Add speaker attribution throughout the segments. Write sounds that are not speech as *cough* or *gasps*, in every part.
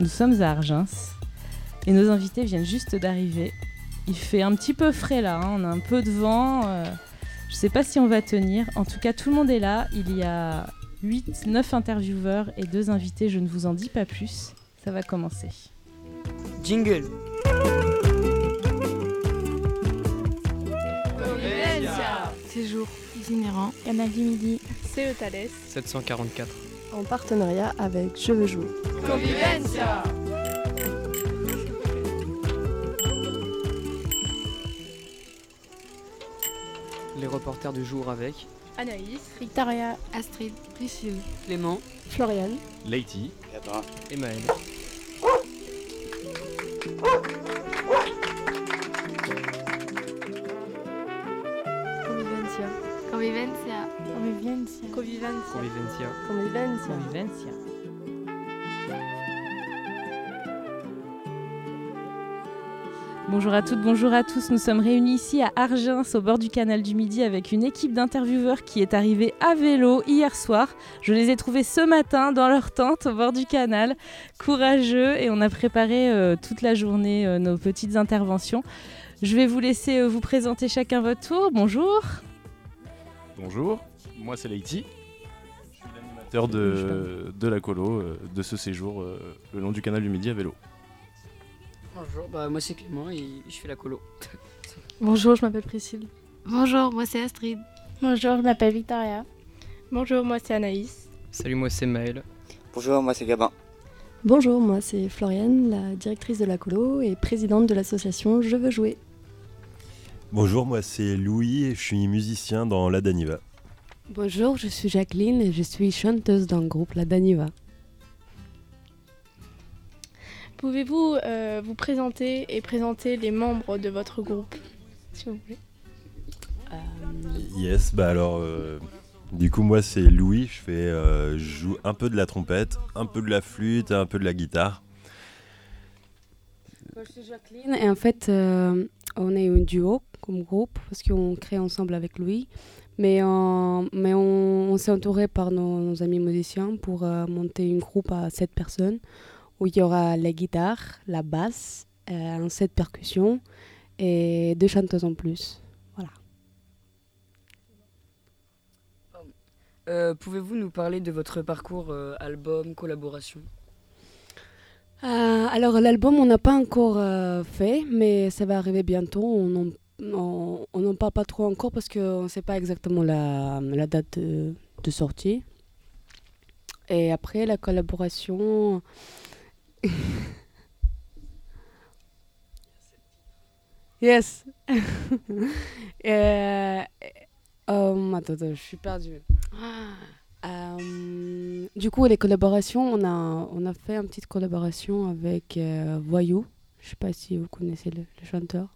Speaker 1: Nous sommes à Argens et nos invités viennent juste d'arriver. Il fait un petit peu frais là, hein, on a un peu de vent. euh, je sais pas si on va tenir. En tout cas, tout le monde est là. Il y a 8, 9 intervieweurs et deux invités. Je ne vous en dis pas plus. Ça va commencer.
Speaker 2: Jingle.
Speaker 3: Séjour itinérant.
Speaker 4: Canal du Midi.
Speaker 3: CE Thales.
Speaker 2: 744.
Speaker 5: En partenariat avec Je veux jouer.
Speaker 2: Les reporters du jour avec
Speaker 3: Anaïs.
Speaker 4: Victoria.
Speaker 3: Astrid. Priscille.
Speaker 2: Clément
Speaker 5: Floriane,
Speaker 6: Lady.
Speaker 2: et
Speaker 5: Convivencia.
Speaker 3: Convivencia.
Speaker 4: Convivencia.
Speaker 1: Bonjour à toutes, bonjour à tous. Nous sommes réunis ici à Argens, au bord du canal du Midi, avec une équipe d'intervieweurs qui est arrivée à vélo hier soir. Je les ai trouvés ce matin dans leur tente au bord du canal, courageux, et on a préparé euh, toute la journée euh, nos petites interventions. Je vais vous laisser euh, vous présenter chacun votre tour. Bonjour.
Speaker 6: Bonjour, moi c'est Leiti. Je suis l'animateur de, de la colo, euh, de ce séjour euh, le long du canal du Midi à vélo.
Speaker 2: Bonjour, bah moi c'est Clément et je fais la colo.
Speaker 5: Bonjour, je m'appelle Priscille.
Speaker 3: Bonjour, moi c'est Astrid.
Speaker 4: Bonjour, je m'appelle Victoria.
Speaker 3: Bonjour, moi c'est Anaïs.
Speaker 2: Salut, moi c'est Maël.
Speaker 7: Bonjour, moi c'est Gabin.
Speaker 5: Bonjour, moi c'est Floriane, la directrice de la colo et présidente de l'association Je veux jouer.
Speaker 8: Bonjour, moi c'est Louis et je suis musicien dans La Daniva.
Speaker 9: Bonjour, je suis Jacqueline et je suis chanteuse dans le groupe La Daniva.
Speaker 3: Pouvez-vous euh, vous présenter et présenter les membres de votre groupe, si vous voulez
Speaker 8: Yes, bah alors, euh, du coup moi c'est Louis, je fais, euh, je joue un peu de la trompette, un peu de la flûte et un peu de la guitare.
Speaker 9: Je suis Jacqueline et en fait, euh, on est un duo comme groupe parce qu'on crée ensemble avec Louis. Mais, on, mais on, on s'est entouré par nos, nos amis musiciens pour euh, monter une groupe à 7 personnes où il y aura la guitare, la basse, euh, un set percussion et deux chanteuses en plus.
Speaker 2: Euh, Pouvez-vous nous parler de votre parcours euh, album, collaboration?
Speaker 9: Euh, alors l'album on n'a pas encore euh, fait, mais ça va arriver bientôt. On on, n'en parle pas trop encore parce qu'on ne sait pas exactement la, date de, sortie. Et après la collaboration... *laughs* yes. *laughs* Euh, euh, attends, attends, je suis perdue. *gasps* Euh, du coup, les collaborations, on a, on a fait une petite collaboration avec euh, Voyou. Je sais pas si vous connaissez le chanteur.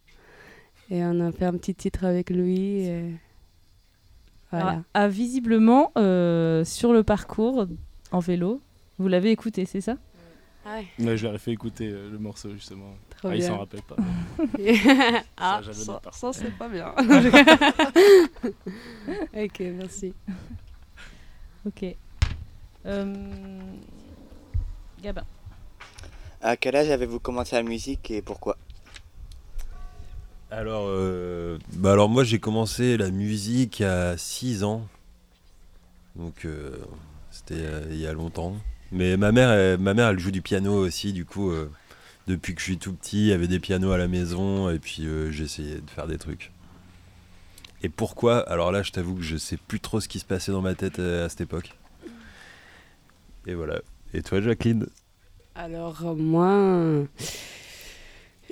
Speaker 9: Et on a fait un petit titre avec lui. et Voilà.
Speaker 1: A, a visiblement, euh, sur le parcours en vélo, vous l'avez écouté, c'est ça?
Speaker 9: Ah
Speaker 6: Ouais, je leur ai fait écécouter euh, le morceau justement.
Speaker 9: Trop
Speaker 6: Ah, ils
Speaker 9: bien.
Speaker 6: s'en rappellent pas. *laughs*
Speaker 9: ah,
Speaker 6: j'avais
Speaker 9: ça,
Speaker 6: part.
Speaker 9: ça, c'est pas bien. *laughs* ok, merci.
Speaker 1: Ok. Euh, Gabin.
Speaker 7: À quel âge avez-vous commencé la musique et pourquoi?
Speaker 8: Alors, euh, bah alors moi j'ai commencé la musique à 6 ans. Donc euh, c'était euh, il y a longtemps. Mais ma mère, elle, joue du piano aussi, du coup depuis que je suis tout petit, il y avait des pianos à la maison et puis essayé de faire des trucs. Et pourquoi? Alors là, je t'avoue que je sais plus trop ce qui se passait dans ma tête à cette époque. Et voilà. Et toi, Jacqueline?
Speaker 9: Alors, moi,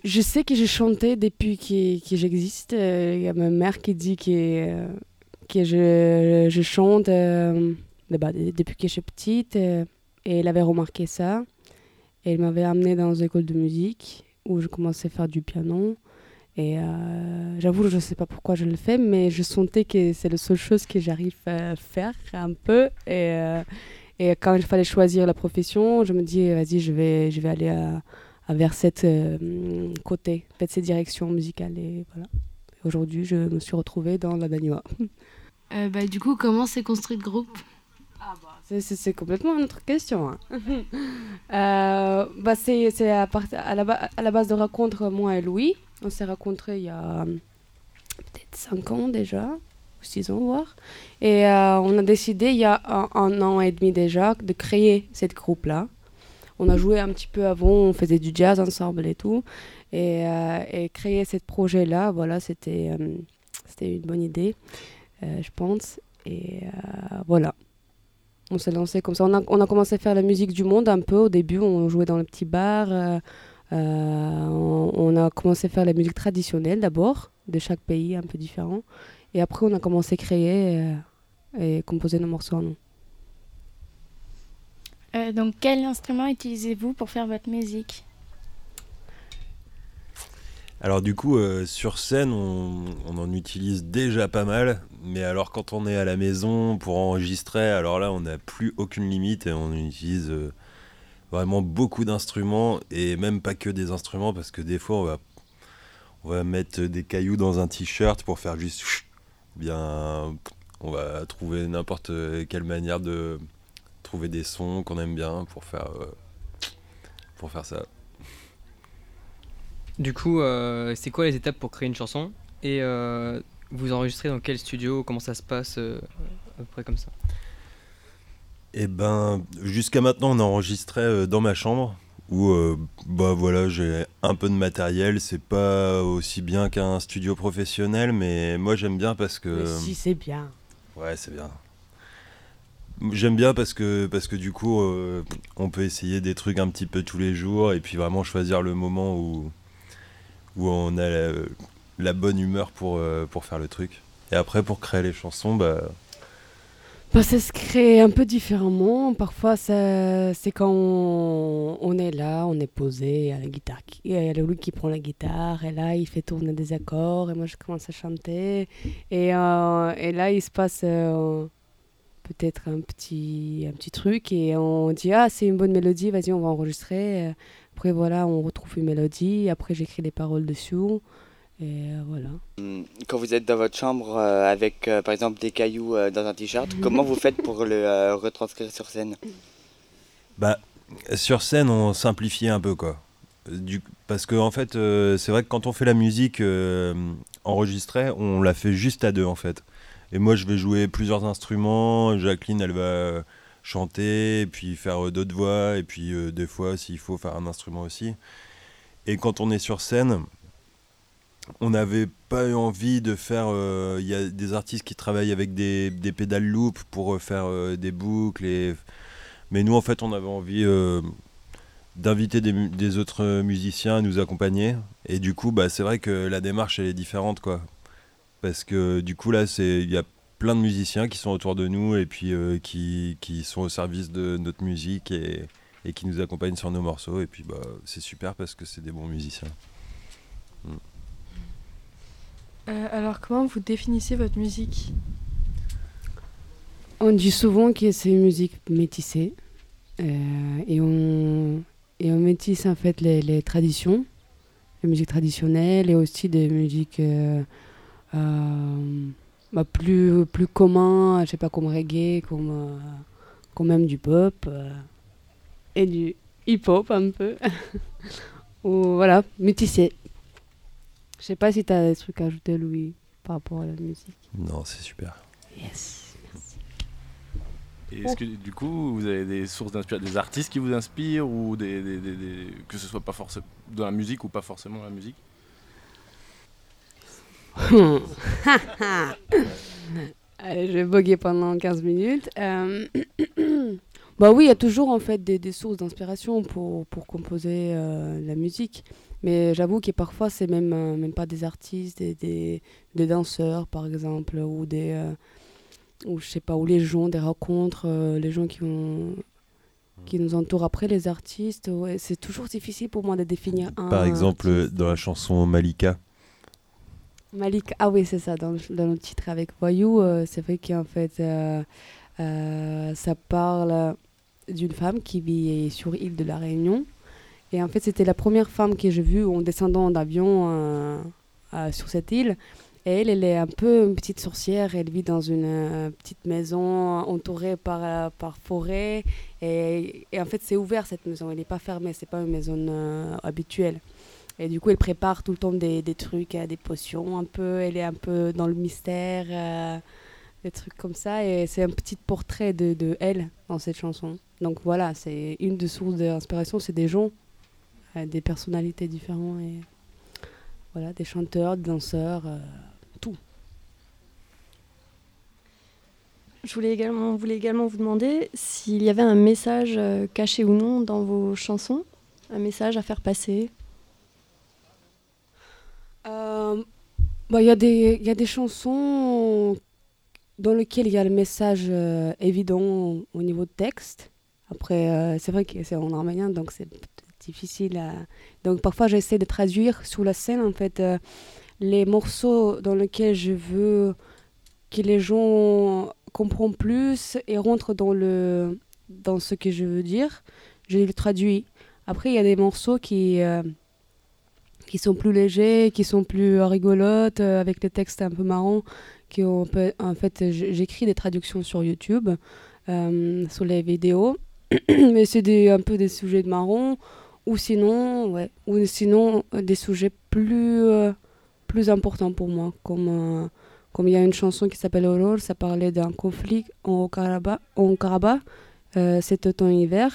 Speaker 9: je sais que j'ai chanté depuis que, que j'existe. Euh, Il y a ma mère qui dit que, euh, que je, je chante euh, bah, de- depuis que je suis petite. et elle avait remarqué ça. Et elle m'avait amenée dans une école de musique où je commençais à faire du piano. Et j'avoue, je ne sais pas pourquoi je le fais, mais je sentais que c'est la seule chose que j'arrive à faire un peu. Et, et quand il fallait choisir la profession, je me dis, vas-y, je vais, je vais aller à vers cette euh, côté, vers cette direction musicale. Et voilà. Aujourd'hui, je me suis retrouvée dans la Daniwa. *laughs*
Speaker 3: Euh, bah, Du coup, comment s'est construit le groupe?
Speaker 9: Ah bah, C'est- C'est c'est complètement une autre question. hein. *laughs* Euh, bah c'est c'est à, part- à, la ba- à la base de rencontre, moi et Louis. On s'est rencontrés il y a peut-être 5 ans déjà, ou 6 ans voire. Et euh, on a décidé il y a un, un an et demi déjà de créer cette groupe-là. On a joué un petit peu avant, on faisait du jazz ensemble et tout. Et, euh, et créer ce projet-là, voilà, c'était euh, une bonne idée, euh, je pense. Et voilà. On s'est lancé comme ça. On a, on a commencé à faire la musique du monde un peu au début. On jouait dans le petit bar. euh, on, a commencé à faire la musique traditionnelle d'abord, de chaque pays un peu différent. Et après, on a commencé à créer euh, et composer nos morceaux à nous.
Speaker 4: Euh, donc, quel instrument utilisez-vous pour faire votre musique
Speaker 8: Alors du coup, euh, sur scène, on, en utilise déjà pas mal, mais alors quand on est à la maison pour enregistrer, alors là, on n'a plus aucune limite et on utilise euh, vraiment beaucoup d'instruments et même pas que des instruments parce que des fois, on va, on va mettre des cailloux dans un t-shirt pour faire juste bien, on va trouver n'importe quelle manière de trouver des sons qu'on aime bien pour faire, euh, pour faire ça.
Speaker 10: Du coup, euh, c'est quoi les étapes pour créer une chanson Et euh, vous enregistrez dans quel studio? Comment ça se passe euh, à peu près comme ça?
Speaker 8: Eh ben, jusqu'à maintenant, on enregistrait dans ma chambre où, euh, bah voilà, j'ai un peu de matériel. C'est pas aussi bien qu'un studio professionnel, mais moi j'aime bien parce que.
Speaker 9: Mais si, c'est bien.
Speaker 8: Ouais, c'est bien. J'aime bien parce que, parce que du coup, euh, on peut essayer des trucs un petit peu tous les jours et puis vraiment choisir le moment où, où on a la, bonne humeur pour, euh, pour faire le truc. Et après, pour créer les chansons, bah,
Speaker 9: Bah, ça se crée un peu différemment. Parfois, c'est quand on, est là, on est posé, à la guitare. qui- Il y a Louis qui prend la guitare, et là, il fait tourner des accords, et moi, je commence à chanter. Et, euh, et là, il se passe peut-être un petit, un petit truc, et on dit Ah, c'est une bonne mélodie, vas-y, on va enregistrer. Après, voilà, on retrouve une mélodie. Après, j'écris les paroles dessous. Et voilà.
Speaker 7: Hum, Quand vous êtes dans votre chambre euh, avec euh, par exemple des cailloux euh, dans un t-shirt, *laughs* comment vous faites pour le euh, retranscrire sur scène?
Speaker 8: Bah, sur scène, on simplifie un peu, quoi. Du, parce que, en fait, euh, c'est vrai que quand on fait la musique euh, enregistrée, on la fait juste à deux, en fait. Et moi, je vais jouer plusieurs instruments. Jacqueline, elle va chanter, et puis faire euh, d'autres voix, et puis euh, des fois, s'il faut, faire un instrument aussi. Et quand on est sur scène, on n'avait pas eu envie de faire. euh, Il y a des artistes qui travaillent avec des, des pédales loop pour euh, faire euh, des boucles mais nous, en fait, on avait envie euh, d'inviter des, autres euh, musiciens à nous accompagner. Et du coup, bah, c'est vrai que la démarche, elle est différente, quoi. Parce que du coup, là, c'est il y a plein de musiciens qui sont autour de nous et puis euh, qui, qui sont au service de notre musique et, et qui nous accompagnent sur nos morceaux. Et puis, bah, c'est super parce que c'est des bons musiciens.
Speaker 11: Euh, alors, comment vous définissez votre musique?
Speaker 9: On dit souvent que c'est une musique métissée. euh, et, on, et on métisse en fait les, les traditions, les musiques traditionnelles et aussi des musiques bah, plus, plus communs, je sais pas, comme reggae, comme, euh, comme même du pop euh, et du hip-hop un peu. *laughs* Ou voilà, métissé. Je sais pas si tu as des trucs à ajouter, Louis, par rapport à la musique.
Speaker 8: Non, c'est super.
Speaker 9: Yes.
Speaker 6: Et est-ce que du coup vous avez des sources d'inspiration, des artistes qui vous inspirent ou des, des- des- des- que ce soit pas forcément dans la musique ou pas forcément dans la musique?
Speaker 9: Allez, je vais boguer pendant 15 minutes. Euh, *clears throat* bah oui, il y a toujours en fait des, des sources d'inspiration pour, pour composer euh, la musique. Mais j'avoue que parfois, c'est même, euh, même pas des artistes, des, des, des danseurs par exemple, ou des. euh, ou je sais pas, ou les gens, des rencontres, les gens qui, ont, qui nous entourent après, les artistes. Ouais, c'est toujours difficile pour moi de définir un.
Speaker 8: Par exemple, dans la chanson Malika.
Speaker 9: Malik, ah oui, c'est ça, dans le, titre avec Voyou, euh, c'est vrai qu'en fait, euh, euh, ça parle d'une femme qui vit sur l'île de la Réunion. Et en fait, c'était la première femme que j'ai vue en descendant d'avion sur cette île. Et elle, elle est un peu une petite sorcière. Elle vit dans une petite maison entourée par, par forêt. Et, en fait, c'est ouvert cette maison. Elle n'est pas fermée. C'est pas une maison habituelle. Et du coup, elle prépare tout le temps des, des trucs, euh, des potions un peu. Elle est un peu dans le mystère, euh, des trucs comme ça. Et c'est un petit portrait de, de elle dans cette chanson. Donc voilà, c'est une des sources d'inspiration, c'est des gens, euh, des personnalités différentes. Et voilà, des chanteurs, des danseurs, tout.
Speaker 5: Je voulais également, voulais également vous demander s'il y avait un message caché ou non dans vos chansons, un message à faire passer.
Speaker 9: Euh, bah, Il y, il y a des chansons dans lesquelles il y a le message euh, évident au niveau de texte. Après, euh, c'est vrai que c'est en arménien, donc c'est difficile. Donc parfois, j'essaie de traduire sur la scène, en fait, les morceaux dans lesquels je veux que les gens comprennent plus et rentrent dans, le, dans ce que je veux dire. Je le traduis. Après, il y a des morceaux qui... qui sont plus légers, qui sont plus euh, rigolotes, euh, avec des textes un peu marrants. Qui ont, en fait, j'écris des traductions sur YouTube, euh, sur les vidéos, *clears throat* mais c'est un peu des sujets de ou sinon, ou sinon des sujets plus, plus importants pour moi, comme comme il y a une chanson qui s'appelle Aurore, ça parlait d'un conflit en Karabakh, en Karabakh cet automne-hiver.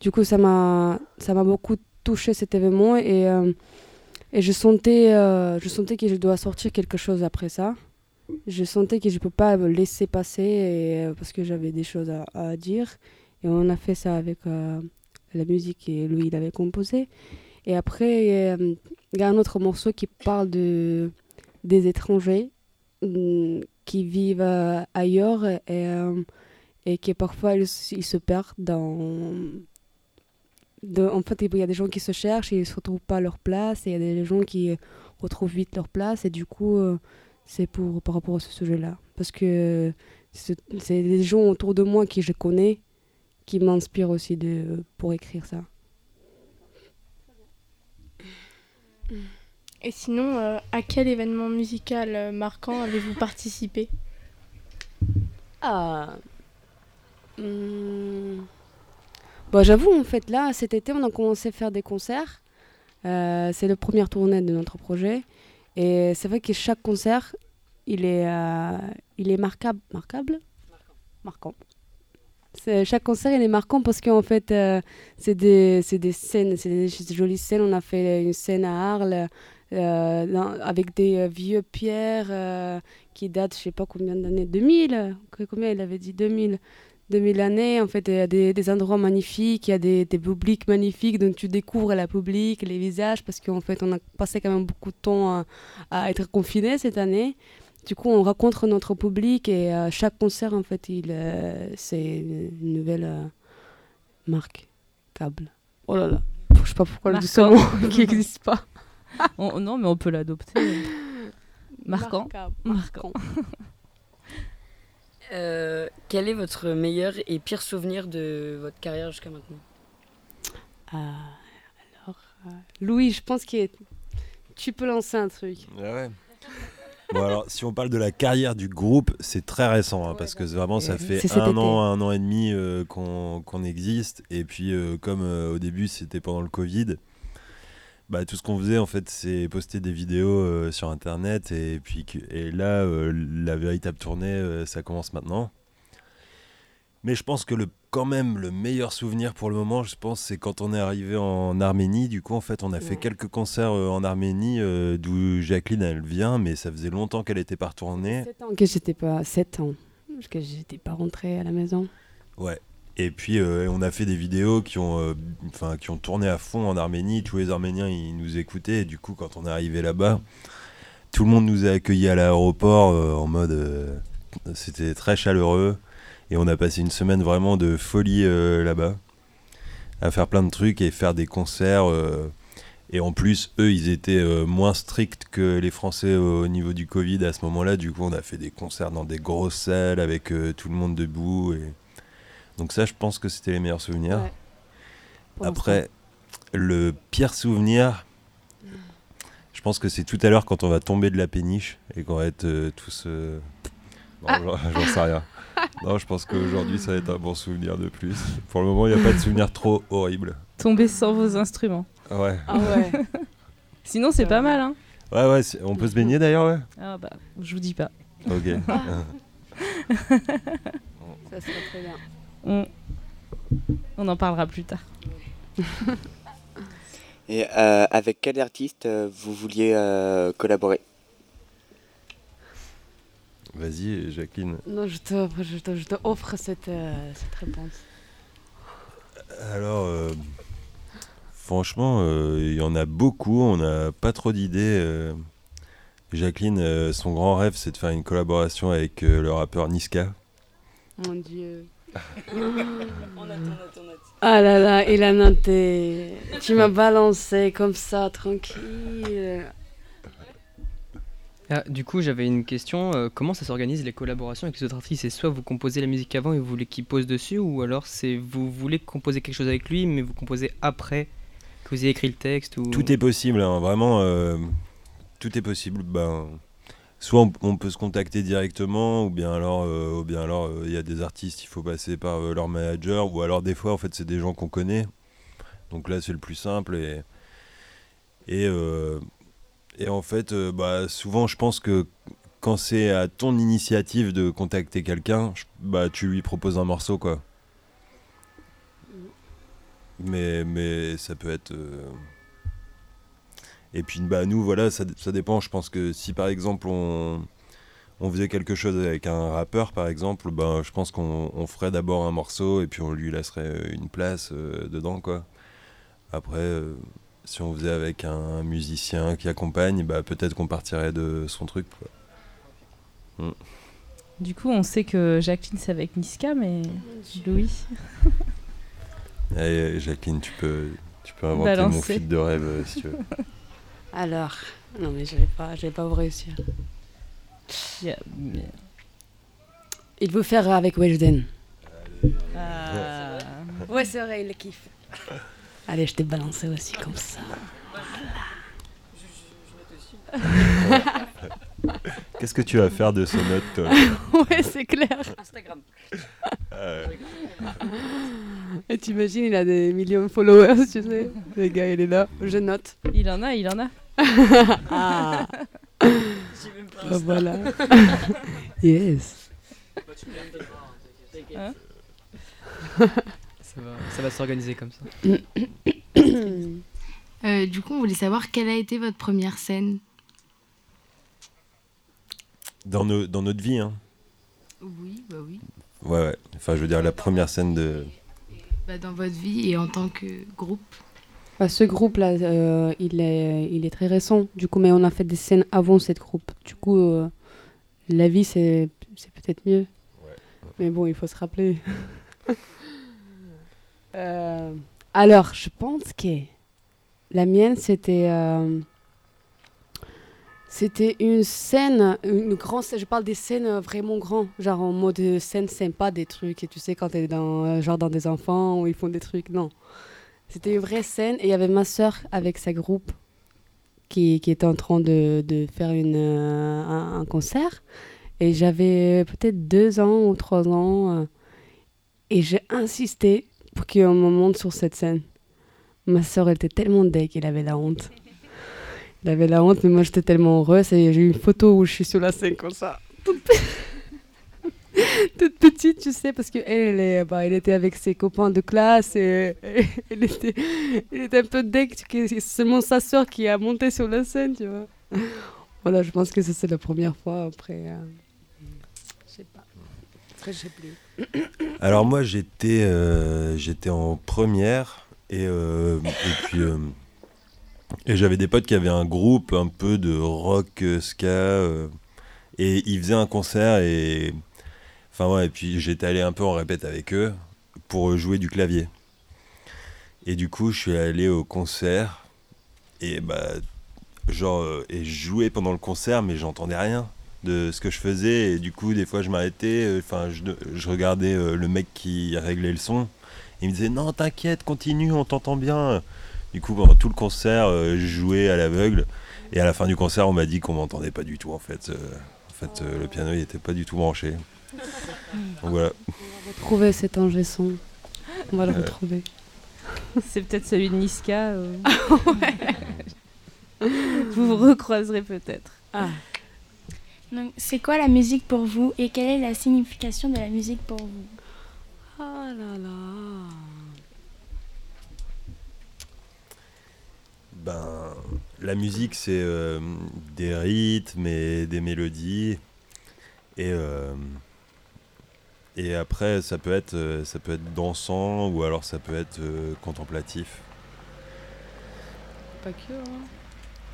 Speaker 9: Du coup, ça m'a beaucoup touché cet événement et et je sentais, euh, je sentais que je dois sortir quelque chose après ça. Je sentais que je ne peux pas me laisser passer euh, parce que j'avais des choses à, dire. Et on a fait ça avec euh, la musique et lui, il avait composé. Et après, il y a un autre morceau qui parle de, des étrangers mm, qui vivent ailleurs et, et qui parfois ils se perdent dans, de- en fait, il y a des gens qui se cherchent et ils ne se retrouvent pas à leur place, et il y a des gens qui retrouvent vite leur place, et du coup, euh, c'est pour par rapport à ce sujet-là. Parce que c'est c'est des gens autour de moi qui je connais qui m'inspirent aussi de, pour écrire ça.
Speaker 3: Et sinon, euh, à quel événement musical euh, marquant avez-vous participé?
Speaker 9: Ah. Hmm. J'avoue, en fait, là, cet été, on a commencé à faire des concerts. Euh, c'est la première tournée de notre projet. Et c'est vrai que chaque concert, il est, euh, il est marquable. Marquable? Marquant. Chaque concert, il est marquant parce qu'en fait, euh, c'est des, des scènes, c'est des, jolies scènes. On a fait une scène à Arles avec des vieux pierres qui datent, je sais pas combien d'années, 2000 que- Combien il avait dit? 2000 2000 années, en fait, il y a des, des endroits magnifiques, il y a des, des publics magnifiques, donc tu découvres la public, les visages, parce qu'en fait, on a passé quand même beaucoup de temps à, à être confinés cette année. Du coup, on rencontre notre public et euh, chaque concert, en fait, il, euh, c'est une nouvelle euh, marque câble. Oh là là, je sais pas pourquoi le mot *laughs* qui n'existe pas.
Speaker 1: On- non, mais on peut l'adopter. *laughs* Marquant. Marquant.
Speaker 2: Euh, quel est votre meilleur et pire souvenir de votre carrière jusqu'à maintenant?
Speaker 9: Ah, alors, euh, Louis, je pense que tu peux lancer un truc.
Speaker 8: ouais. Bon alors, si on parle de la carrière du groupe, c'est très récent, hein, parce que vraiment ça fait un an, un an et demi euh, qu'on qu'on existe. Et puis euh, comme euh, au début c'était pendant le Covid, bah, tout ce qu'on faisait en fait c'est poster des vidéos euh, sur Internet. Et, puis et là, euh, la véritable tournée, euh, ça commence maintenant. Mais je pense que le, quand même le meilleur souvenir pour le moment, je pense, c'est quand on est arrivé en Arménie. Du coup, en fait, on a fait quelques concerts en Arménie, d'où Jacqueline, elle vient, mais ça faisait longtemps qu'elle était pas retournée.
Speaker 9: 7 ans que j'étais pas 7 ans que j'étais pas rentrée à la maison.
Speaker 8: Ouais. Et puis, euh, on a fait des vidéos qui ont, euh, qui ont tourné à fond en Arménie. Tous les Arméniens, ils nous écoutaient. Et du coup, quand on est arrivé là-bas, tout le monde nous a accueillis à l'aéroport euh, en mode. C'était très chaleureux. Et on a passé une semaine vraiment de folie là-bas. À faire plein de trucs et faire des concerts. et en plus, eux, ils étaient moins stricts que les Français au niveau du Covid à ce moment-là. Du coup, on a fait des concerts dans des grosses salles avec tout le monde debout. Donc ça, je pense que c'était les meilleurs souvenirs.
Speaker 9: Ouais.
Speaker 8: Après, le pire souvenir, je pense que c'est tout à l'heure quand on va tomber de la péniche et qu'on va être euh, tous. euh, Non,
Speaker 1: Ah.
Speaker 8: j'en- sais rien. *laughs* Non, je pense qu'aujourd'hui ça va être un bon souvenir de plus. Pour le moment, il n'y a pas de souvenir trop horrible.
Speaker 1: Tomber sans vos instruments.
Speaker 8: Ouais.
Speaker 9: Ah ouais. *laughs*
Speaker 1: Sinon, c'est pas mal, hein
Speaker 8: Ouais, ouais, on peut se baigner d'ailleurs, ouais.
Speaker 1: Ah bah, je vous dis pas.
Speaker 8: Ok. *laughs*
Speaker 9: Ça serait très bien.
Speaker 1: On, on en parlera plus tard. *laughs*
Speaker 7: Et euh, avec quel artiste euh, vous vouliez euh, collaborer?
Speaker 8: Vas-y, Jacqueline.
Speaker 9: Non, je te, je te, je te offre cette, euh, cette réponse.
Speaker 8: Alors, euh, franchement, euh, il y en a beaucoup, on n'a pas trop d'idées. euh. Jacqueline, euh, son grand rêve, c'est de faire une collaboration avec euh, le rappeur Niska.
Speaker 9: Mon Dieu. Ah là là, il a noté. Tu m'as balancé comme ça, tranquille.
Speaker 10: Ah, du coup, j'avais une question. euh, comment ça s'organise les collaborations avec les autres artistes? C'est soit vous composez la musique avant et vous voulez qu'il pose dessus, ou alors c'est vous voulez composer quelque chose avec lui, mais vous composez après que vous ayez écrit le texte ou...
Speaker 8: Tout est possible, hein, vraiment, euh, tout est possible. Ben, soit on, peut se contacter directement, ou bien alors, euh, ou bien alors, euh, il y a des artistes, il faut passer par euh, leur manager, ou alors des fois, en fait, c'est des gens qu'on connaît. Donc là, c'est le plus simple et et et en fait, bah, souvent, je pense que quand c'est à ton initiative de contacter quelqu'un, bah, tu lui proposes un morceau, quoi. Mais, mais ça peut être. Euh, Et puis, bah, nous, voilà, ça, ça dépend. Je pense que si par exemple on, on faisait quelque chose avec un rappeur, par exemple, bah, je pense qu'on on ferait d'abord un morceau et puis on lui laisserait une place euh, dedans, quoi. Après, euh, si on faisait avec un musicien qui accompagne, bah, peut-être qu'on partirait de son truc, quoi. Mm.
Speaker 1: Du coup, on sait que Jacqueline, c'est avec Niska, mais Louis.
Speaker 8: Allez, *laughs* Jacqueline, tu peux, tu peux inventer mon
Speaker 1: Balancer.
Speaker 8: feat de rêve euh, si tu veux. *laughs*
Speaker 9: Alors, non mais je vais pas, je vais pas vous réussir.
Speaker 1: Yeah,
Speaker 9: Il veut faire avec Weshden.
Speaker 1: Ah.
Speaker 9: Ouais, c'est vrai, il le kiffe. *laughs* Allez, je t'ai balancé aussi comme ça. *laughs*
Speaker 8: Qu'est-ce que tu vas faire de ces notes, toi *laughs*
Speaker 9: ouais, c'est clair.
Speaker 2: Instagram.
Speaker 8: Euh,
Speaker 9: Et t'imagines, il a des millions de followers, tu sais. Le gars, il est là. Je note.
Speaker 1: Il en a, il en a.
Speaker 9: ah.
Speaker 2: J'ai même pas
Speaker 9: Bah, voilà. *laughs* yes.
Speaker 1: Hein
Speaker 10: Ça va, ça va s'organiser comme ça.
Speaker 12: Euh, du coup, on voulait savoir quelle a été votre première scène.
Speaker 8: dans, nos- dans notre vie, hein.
Speaker 12: Oui, bah oui.
Speaker 8: Ouais, ouais. Enfin, je veux dire, la première scène de.
Speaker 12: Bah, dans votre vie et en tant que groupe.
Speaker 9: Bah, ce groupe-là, euh, il, est, il est très récent. Du coup, mais on a fait des scènes avant cette groupe. Du coup, euh, la vie, c'est peut-être mieux. Mais bon, il faut se rappeler. *laughs* Euh, alors, je pense que la mienne, c'était... c'était une scène, une grande scène, je parle des scènes vraiment grandes, genre en mode scène sympa, des trucs, et tu sais, quand t'es dans, genre dans des enfants où ils font des trucs, non. C'était une vraie scène, et il y avait ma soeur avec sa groupe qui, était en train de, faire euh, un, concert, et j'avais peut-être deux ans ou trois ans, euh, et j'ai insisté pour qu'on me monte sur cette scène. Ma soeur était tellement deg, elle avait la honte. Elle avait la honte, mais moi j'étais tellement heureuse. Et j'ai eu une photo où je suis sur la scène comme ça. *laughs* Toute, *laughs* pe- toute petite, tu sais, parce qu'elle elle, bah, elle était avec ses copains de classe et, *laughs* elle, était, elle était un peu que C'est seulement sa soeur qui a monté sur la scène, tu vois. *laughs* Voilà, je pense que ça, c'est la première fois. Après, euh, je sais pas. Après, je sais plus. *coughs*
Speaker 8: Alors moi j'étais euh, j'étais en première et, euh, et puis et j'avais des potes qui avaient un groupe un peu de rock ska et ils faisaient un concert et enfin ouais et puis j'étais allé un peu en répète avec eux pour jouer du clavier et du coup je suis allé au concert et bah genre euh, et je jouais pendant le concert mais j'entendais rien de ce que je faisais et du coup des fois je m'arrêtais euh, enfin je, regardais euh, le mec qui réglait le son il me disait non t'inquiète continue on t'entend bien du coup pendant tout le concert je jouais à l'aveugle Et à la fin du concert, on m'a dit qu'on m'entendait pas du tout en fait. En fait, le piano il était pas du tout branché. Donc voilà.
Speaker 9: On va retrouver cet ingé son. On va le retrouver.
Speaker 1: C'est peut-être celui de Niska. euh. *laughs* vous vous recroiserez peut-être.
Speaker 9: Ah.
Speaker 4: Donc, c'est quoi la musique pour vous et quelle est la signification de la musique pour vous?
Speaker 9: Ah là là.
Speaker 8: Ben, la musique, c'est euh, des rythmes et des mélodies. Et, euh, et après, ça peut, être, euh, ça peut être dansant ou alors ça peut être euh, contemplatif.
Speaker 9: Pas que. hein.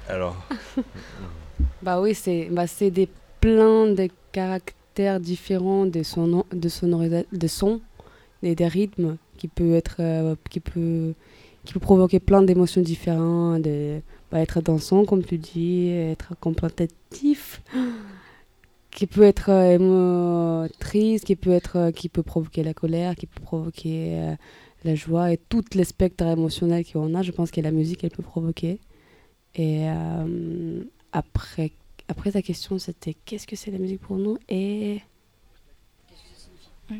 Speaker 8: Alors, *laughs*
Speaker 9: Bah oui, c'est bah c'est des plein de caractères différents de son de son et des rythmes qui peut être euh, qui peut qui peut provoquer plein d'émotions différentes, de bah, être dansant comme tu dis, être contemplatif, *gasps* qui peut être euh, triste, qui peut être euh, qui peut provoquer la colère, qui peut provoquer euh, la joie et tout le spectre émotionnel qu'on a, je pense que la musique elle peut provoquer. Et euh, après, après ta question, c'était qu'est-ce que c'est la musique pour nous et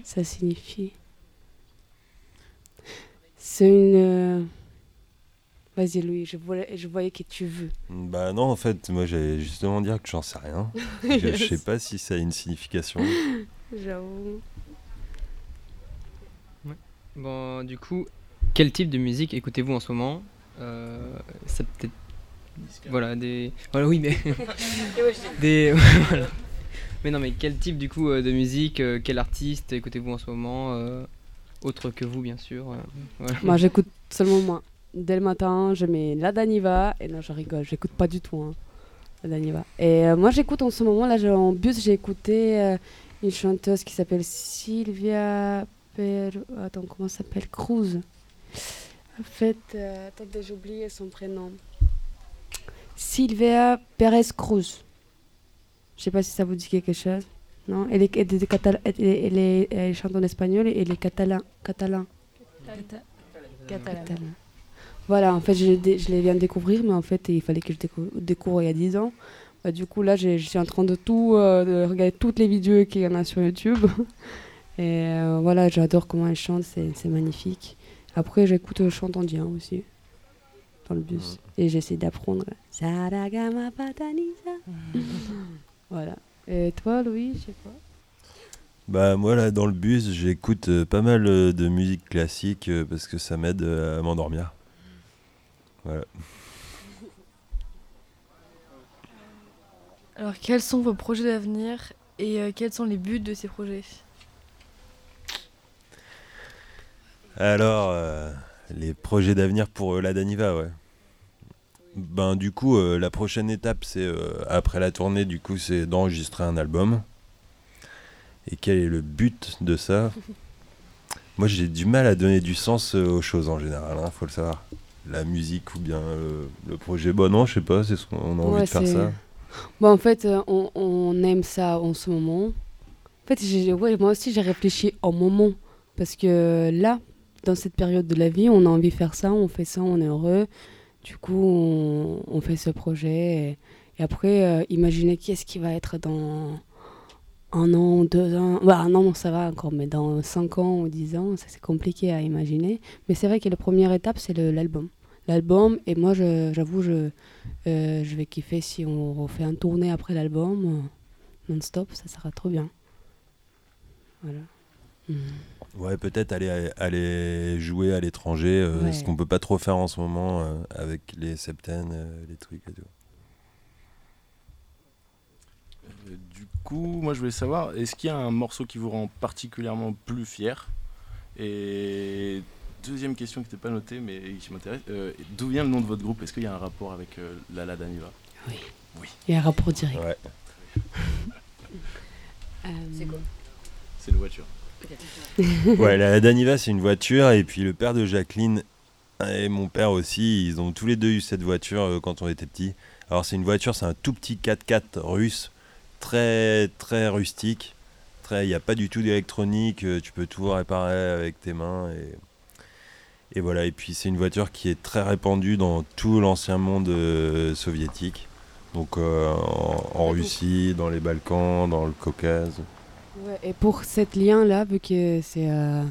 Speaker 9: ça signifie. C'est une. Vas-y Louis, je voyais, je voyais que tu veux.
Speaker 8: bah non, en fait, moi j'allais justement dire que j'en sais rien. *laughs* je, je sais pas si ça a une signification.
Speaker 9: J'avoue.
Speaker 10: Bon, du coup, quel type de musique écoutez-vous en ce moment? Euh, C'est peut-être. Voilà, des. Voilà, oui, mais. *laughs* des. *laughs* voilà. Mais non, mais quel type du coup euh, de musique euh, Quel artiste écoutez-vous en ce moment euh, Autre que vous, bien sûr. euh, voilà.
Speaker 9: Moi j'écoute seulement moi. Dès le matin, je mets la Daniva. Et non, je rigole, j'écoute pas du tout hein, la Daniva. Et euh, moi j'écoute en ce moment, là en bus, j'ai écouté euh, une chanteuse qui s'appelle Sylvia. Per... Attends, comment s'appelle? Cruz. En fait, euh, attendez, j'ai oublié son prénom. Sylvia Pérez Cruz. Je sais pas si ça vous dit quelque chose. Non? Elle, est, elle, est elle, est- elle est- elle chante en espagnol et elle est catalan. catalan.
Speaker 1: Catalan.
Speaker 9: Catalan. Voilà, en fait, je, les viens de découvrir, mais en fait, il fallait que je décou- découvre il y a 10 ans. Bah, du coup, là, je suis en train de tout, euh, de regarder toutes les vidéos qu'il y en a sur YouTube. *laughs* Et euh, voilà, j'adore comment elle chante, c'est magnifique. Après, j'écoute euh, chante indien aussi, dans le bus. Et j'essaie d'apprendre. Saragama Patanisa. *laughs* voilà. Et toi, Louis, je sais pas.
Speaker 8: Bah moi là dans le bus j'écoute euh, pas mal euh, de musique classique euh, parce que ça m'aide à m'endormir. Voilà.
Speaker 11: Alors, quels sont vos projets d'avenir et euh, quels sont les buts de ces projets?
Speaker 8: Alors euh, les projets d'avenir pour euh, la Daniva ouais. Ben du coup la prochaine étape c'est après la tournée du coup c'est d'enregistrer un album. Et quel est le but de ça? *laughs* Moi j'ai du mal à donner du sens aux choses en général, hein, faut le savoir. La musique ou bien le projet, bon non je sais pas, c'est ce qu'on a envie
Speaker 9: Ouais,
Speaker 8: de faire ça.
Speaker 9: Bon, en fait, euh, on, on aime ça en ce moment. En fait, ouais, moi aussi, j'ai réfléchi au moment. Parce que là, dans cette période de la vie, on a envie de faire ça, on fait ça, on est heureux. Du coup, on, on fait ce projet. Et, et après, euh, imaginez qu'est-ce qui va être dans un an, deux ans. Bah, un an, ça va encore, mais dans cinq ans ou dix ans, ça c'est compliqué à imaginer. Mais c'est vrai que la première étape, c'est l'album. L'album, et moi, je- j'avoue, je, euh, je vais kiffer si on refait un tournée après l'album, euh, non-stop, ça sera trop bien. Voilà. Mm.
Speaker 8: Ouais, peut-être aller, aller jouer à l'étranger, euh,
Speaker 9: Ouais.
Speaker 8: ce qu'on peut pas trop faire en ce moment avec les septaines, les trucs et tout.
Speaker 6: Euh, Du coup, moi je voulais savoir, est-ce qu'il y a un morceau qui vous rend particulièrement plus fier? Et deuxième question qui n'était pas notée mais qui m'intéresse, euh, d'où vient le nom de votre groupe? Est-ce qu'il y a un rapport avec euh, Lala Daniva?
Speaker 9: Oui.
Speaker 6: Oui.
Speaker 9: Il y a un rapport direct.
Speaker 8: Ouais. *laughs*
Speaker 9: C'est quoi?
Speaker 6: C'est une voiture. *laughs*
Speaker 8: ouais, la Daniva, c'est une voiture, et puis le père de Jacqueline et mon père aussi, ils ont tous les deux eu cette voiture euh, quand on était petits. Alors, c'est une voiture, c'est un tout petit 4x4 russe, très, très rustique. Très, il n'y a pas du tout d'électronique, euh, tu peux tout réparer avec tes mains. Et, et voilà, et puis c'est une voiture qui est très répandue dans tout l'ancien monde euh, soviétique. Donc euh, en, en Russie, dans les Balkans, dans le Caucase.
Speaker 9: Ouais, et pour cette lien-là, vu que c'est euh,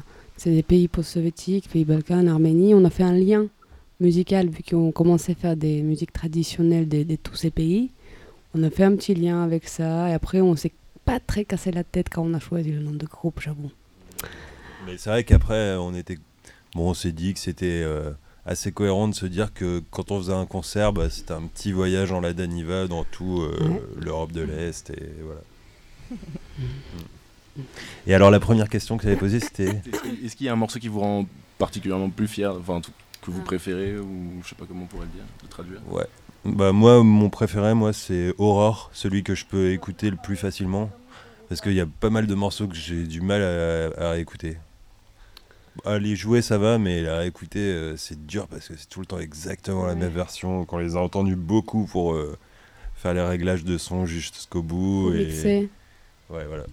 Speaker 9: des pays post-soviétiques, pays Balkans, Arménie, on a fait un lien musical, vu qu'on commençait à faire des musiques traditionnelles de, de tous ces pays. On a fait un petit lien avec ça, et après, on s'est pas très cassé la tête quand on a choisi le nom de groupe, j'avoue.
Speaker 8: Mais c'est vrai qu'après, on était. Bon, on s'est dit que c'était euh, assez cohérent de se dire que quand on faisait un concert, bah, c'était un petit voyage en la Daniva dans tout euh,
Speaker 9: Ouais.
Speaker 8: l'Europe de l'Est, et voilà. *laughs* Mm. Et alors, la première question que j'avais posée, c'était.
Speaker 6: Est-ce qu'il- y a un morceau qui vous rend particulièrement plus fier, enfin truc que vous préférez ou je sais pas comment on pourrait le dire, le traduire?
Speaker 8: Ouais. Bah moi, mon préféré, moi, c'est Aurore, celui que je peux écouter le plus facilement, parce qu'il y a pas mal de morceaux que j'ai du mal à, à écouter. À les jouer, ça va, mais à écouter, euh, c'est dur parce que c'est tout le temps exactement la même version. Quand on les a entendus beaucoup pour euh, faire les réglages de son jusqu'au bout. Et...
Speaker 9: mixer.
Speaker 8: Ouais, voilà.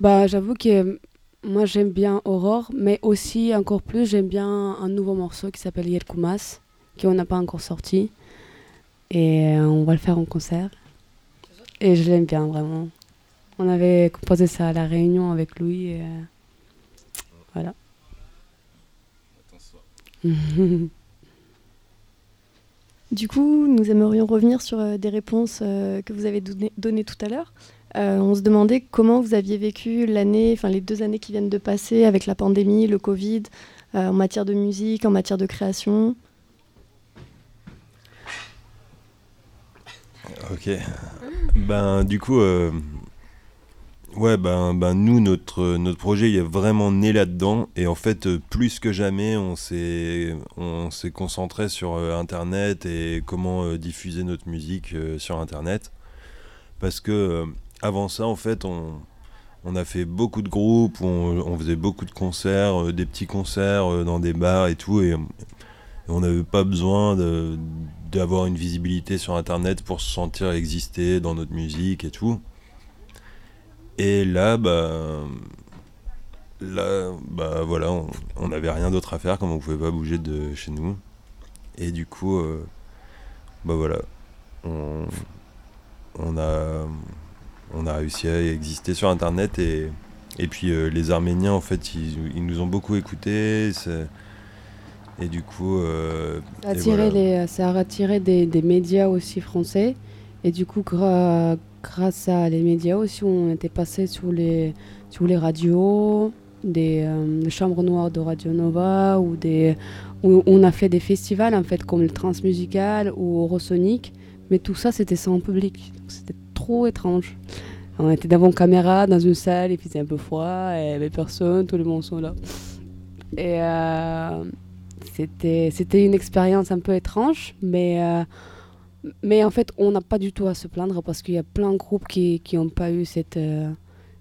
Speaker 9: Bah, j'avoue que euh, moi j'aime bien Aurore, mais aussi encore plus j'aime bien un nouveau morceau qui s'appelle Yerkumas, qu'on n'a pas encore sorti. Et euh, on va le faire en concert. Et je l'aime bien vraiment. On avait composé ça à la réunion avec Louis. Euh, voilà. *laughs*
Speaker 5: Du coup, nous aimerions revenir sur euh, des réponses que vous avez donné- données tout à l'heure. On se demandait comment vous aviez vécu l'année, enfin les deux années qui viennent de passer avec la pandémie, le Covid, en matière de musique, en matière de création.
Speaker 8: Ok. Ben, du coup, euh, ouais, ben, ben, nous, notre, notre projet, il est vraiment né là-dedans. Et en fait, plus que jamais, on s'est, on s'est concentré sur euh, Internet et comment euh, diffuser notre musique sur Internet. Parce que, avant ça, en fait, on, on a fait beaucoup de groupes, on, faisait beaucoup de concerts, des petits concerts dans des bars et tout. Et on n'avait pas besoin de- d'avoir une visibilité sur internet pour se sentir exister dans notre musique et tout. Et là, bah, là, bah voilà, on- n'avait rien d'autre à faire comme on pouvait pas bouger de chez nous. Et du coup, euh, bah voilà, on, on a, on a réussi à exister sur internet et, et puis euh, les Arméniens en fait, ils, ils nous ont beaucoup écoutés. Et du coup, euh,
Speaker 9: Ça a,
Speaker 8: et
Speaker 9: attiré
Speaker 8: voilà.
Speaker 9: les, ça a attiré des, des médias aussi français. Et du coup, gra- grâce à les médias aussi, on était passé sur les, sur les radios, des, euh, chambres noires de Radio Nova, ou des, où on a fait des festivals en fait, comme le Transmusical ou Eurosonic. Mais tout ça, c'était sans public. C'était trop étrange. On était devant caméra, dans une salle, il faisait un peu froid, et il n'y avait personne, tous les monde sont là. Et euh, c'était, c'était une expérience un peu étrange, mais, euh, mais en fait, on n'a pas du tout à se plaindre parce qu'il y a plein de groupes qui n'ont pas eu cette, euh,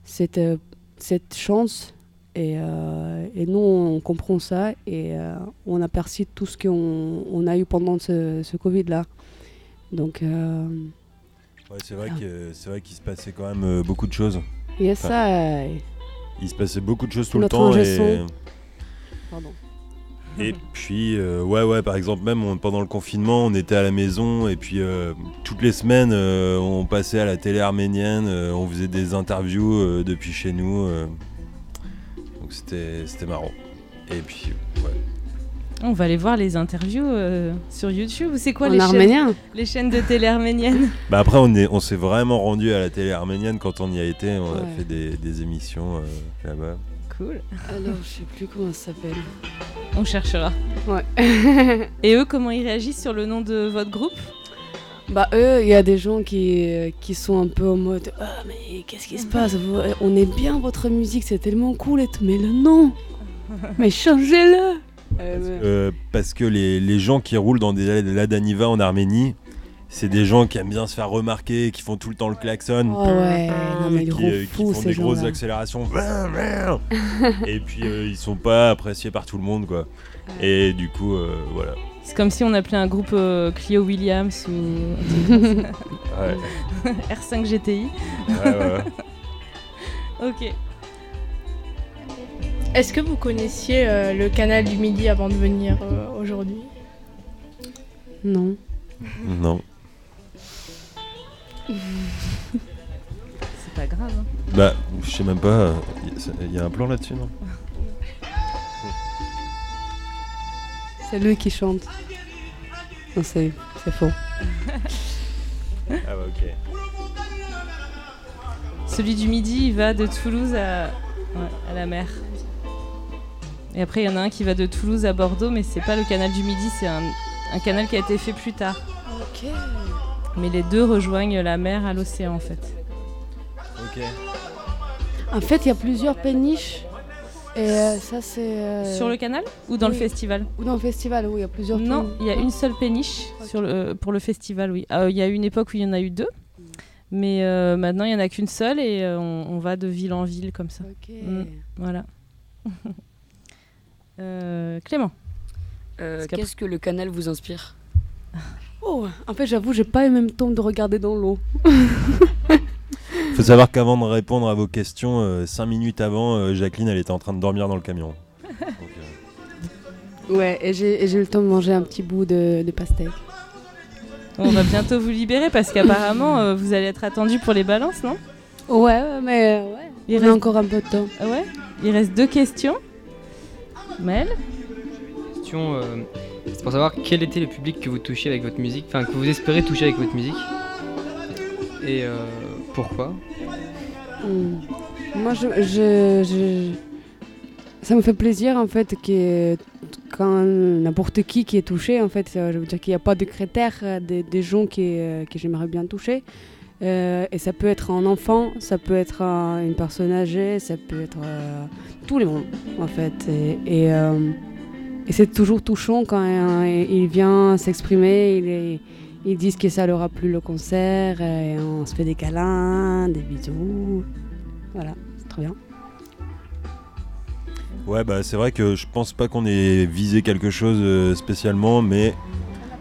Speaker 9: cette, euh, cette chance. Et, euh, et nous, on comprend ça et on a perçu tout ce qu'on on a eu pendant ce, ce Covid-là. Donc,
Speaker 8: Ouais, c'est vrai que c'est vrai qu'il se passait quand même beaucoup de choses.
Speaker 9: Yes,
Speaker 8: Enfin, il se passait beaucoup de choses tout le temps et.
Speaker 9: Pardon.
Speaker 8: Et puis euh, ouais ouais par exemple même on- pendant le confinement on était à la maison et puis euh, toutes les semaines euh, on passait à la télé arménienne euh, on faisait des interviews euh, depuis chez nous euh. donc c'était c'était marrant. Et puis ouais.
Speaker 1: On va aller voir les interviews euh, sur YouTube. C'est quoi
Speaker 9: En
Speaker 1: les
Speaker 9: arménien.
Speaker 1: chaînes, les chaînes de télé arméniennes?
Speaker 8: Bah après on est on s'est vraiment rendu à la télé arménienne quand on y a été. On a fait des, des émissions euh, là-bas
Speaker 1: Cool.
Speaker 9: Alors, je sais plus comment ça s'appelle.
Speaker 1: On cherchera.
Speaker 9: Ouais. *laughs*
Speaker 1: Et eux, *laughs* comment ils réagissent sur le nom de votre groupe?
Speaker 9: Bah eux, il y a des gens qui, euh, qui sont un peu en mode Ah mais qu'est-ce qui se passe? Vous- euh, On est bien votre musique, c'est tellement cool et mais le nom *laughs* Mais changez-le Euh, mais-
Speaker 8: Euh, parce que les, les gens qui roulent dans des Ladaniva en Arménie, c'est des gens qui aiment bien se faire remarquer, qui font tout le temps le klaxon.
Speaker 9: Oh ouais, non mais
Speaker 8: qui,
Speaker 9: gros
Speaker 8: euh, qui font
Speaker 9: ces
Speaker 8: des grosses accélérations. *laughs* et puis euh, ils sont pas appréciés par tout le monde quoi. Et du coup euh, voilà.
Speaker 1: C'est comme si on appelait un groupe euh, Clio Williams ou
Speaker 8: Ouais. *laughs*
Speaker 1: R5 GTI.
Speaker 8: Ouais, ouais, ouais. *laughs*
Speaker 1: ok.
Speaker 3: Est-ce que vous connaissiez euh, le canal du Midi avant de venir euh, aujourd'hui?
Speaker 9: Non.
Speaker 8: Non.
Speaker 1: C'est pas grave. hein.
Speaker 8: Bah, je sais même pas. Il y a un plan là-dessus, non?
Speaker 9: C'est lui qui chante. Non, c'est c'est faux.
Speaker 8: Ah bah ok.
Speaker 1: Celui du midi, il va de Toulouse à, ouais, à la mer. Et après, il y en a un qui va de Toulouse à Bordeaux, mais c'est pas le canal du midi, c'est un, un canal qui a été fait plus tard.
Speaker 3: Ok.
Speaker 1: Mais les deux rejoignent la mer à l'océan en fait.
Speaker 8: Ok.
Speaker 9: En fait, il y a plusieurs péniches. Et euh, ça, c'est. euh,
Speaker 1: Sur le canal ou dans le festival
Speaker 9: Ou dans le festival, oui, il y a plusieurs
Speaker 1: Non,
Speaker 9: péniches.
Speaker 1: il y a une seule péniche sur le, euh, pour le festival, oui. Euh, Il y a eu une époque où il y en a eu deux, mais euh, maintenant il n'y en a qu'une seule et euh, on, on va de ville en ville comme ça.
Speaker 9: Ok.
Speaker 1: Mm, voilà. *laughs* Euh, Clément
Speaker 2: Euh, Qu'est-ce que le canal vous inspire? *laughs*
Speaker 9: Oh, en fait, j'avoue, j'ai pas eu même temps de regarder dans l'eau. *laughs*
Speaker 8: Faut savoir qu'avant de répondre à vos questions, 5 minutes avant, euh, Jacqueline, elle était en train de dormir dans le camion.
Speaker 9: Ouais, et j'ai et j'ai eu le temps de manger un petit bout de, de pastèque.
Speaker 1: On va bientôt vous libérer parce qu'apparemment euh, vous allez être attendu pour les balances, non?
Speaker 9: Ouais, ouais, mais euh, ouais.
Speaker 1: Il
Speaker 9: on
Speaker 1: reste-
Speaker 9: a encore un peu de temps.
Speaker 1: Ah ouais? Il reste deux questions. Mel?
Speaker 10: Question, euh, c'est pour savoir quel était le public que vous touchez avec votre musique, enfin que vous espérez toucher avec votre musique. Et euh, pourquoi?
Speaker 9: Hmm. Moi, ça me fait plaisir en fait que quand n'importe qui qui est touché, en fait, euh, je veux dire qu'il n'y a pas de critères euh, des, gens qui, que j'aimerais bien toucher. Et ça peut être un enfant, ça peut être un- une personne âgée, ça peut être euh, tout le monde en fait. Et, et c'est toujours touchant quand il vient s'exprimer, il ils disent que ça leur a plu le concert, on se fait des câlins, des bisous. Voilà, c'est trop bien.
Speaker 8: Ouais, bah c'est vrai que je pense pas qu'on ait visé quelque chose euh, spécialement, mais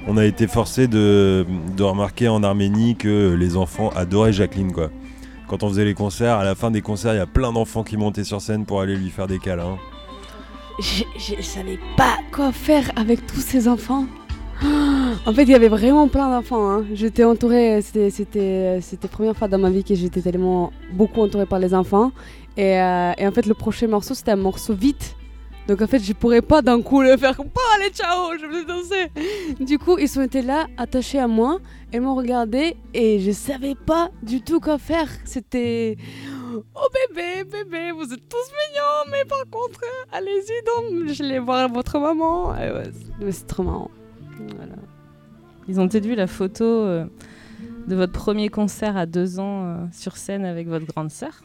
Speaker 8: on a été forcé de, remarquer en Arménie que les enfants adoraient Jacqueline. Quand on faisait les concerts, à la fin des concerts, il y a plein d'enfants qui montaient sur scène pour aller lui faire des câlins.
Speaker 9: Je, je savais pas quoi faire avec tous ces enfants. *gasps* En fait, il y avait vraiment plein d'enfants. hein. J'étais entourée, c'était, c'était, la première fois dans ma vie que j'étais tellement beaucoup entourée par les enfants. Et, euh, et en fait, le prochain morceau, c'était un morceau vite. Donc en fait, je pourrais pas d'un coup le faire *laughs* comme oh, allez, ciao, je vais danser. Du coup, ils sont été là, attachés à moi, et m'ont regardé, et je savais pas du tout quoi faire. C'était oh bébé, bébé, vous êtes tous mignons, mais par contre, euh, allez-y donc, je vais voir votre maman. Et ouais, c'est- trop marrant. Voilà.
Speaker 1: Ils ont peut-être vu la photo euh, de votre premier concert à deux ans euh, sur scène avec votre grande sœur.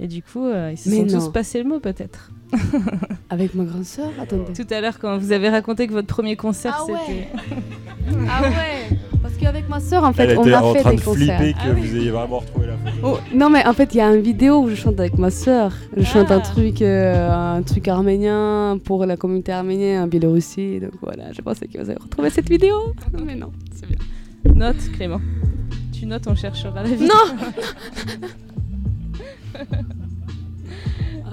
Speaker 1: Et du coup, euh, ils se
Speaker 9: Mais
Speaker 1: sont
Speaker 9: non.
Speaker 1: tous passé le mot peut-être. *laughs*
Speaker 9: Avec ma grande sœur Attendez.
Speaker 1: Tout à l'heure, quand vous avez raconté que votre premier concert,
Speaker 9: Ah ouais.
Speaker 1: c'était. *laughs*
Speaker 9: Ah ouais Parce qu'avec ma sœur, en fait,
Speaker 8: Elle
Speaker 9: on
Speaker 8: était
Speaker 9: a
Speaker 8: en
Speaker 9: fait
Speaker 8: train
Speaker 9: des
Speaker 8: de
Speaker 9: concerts.
Speaker 8: flipper que vous ayez vraiment retrouvé la photo.
Speaker 9: Oh, non mais en fait il y a une vidéo où je chante avec ma sœur. Je chante un
Speaker 1: Ah.
Speaker 9: truc, euh, un truc arménien pour la communauté arménienne en Biélorussie. Donc voilà, je pensais que vous avez retrouvé cette vidéo. *laughs* Mais non, c'est bien.
Speaker 1: Note, Clément. Tu notes, on cherchera la vidéo.
Speaker 9: Non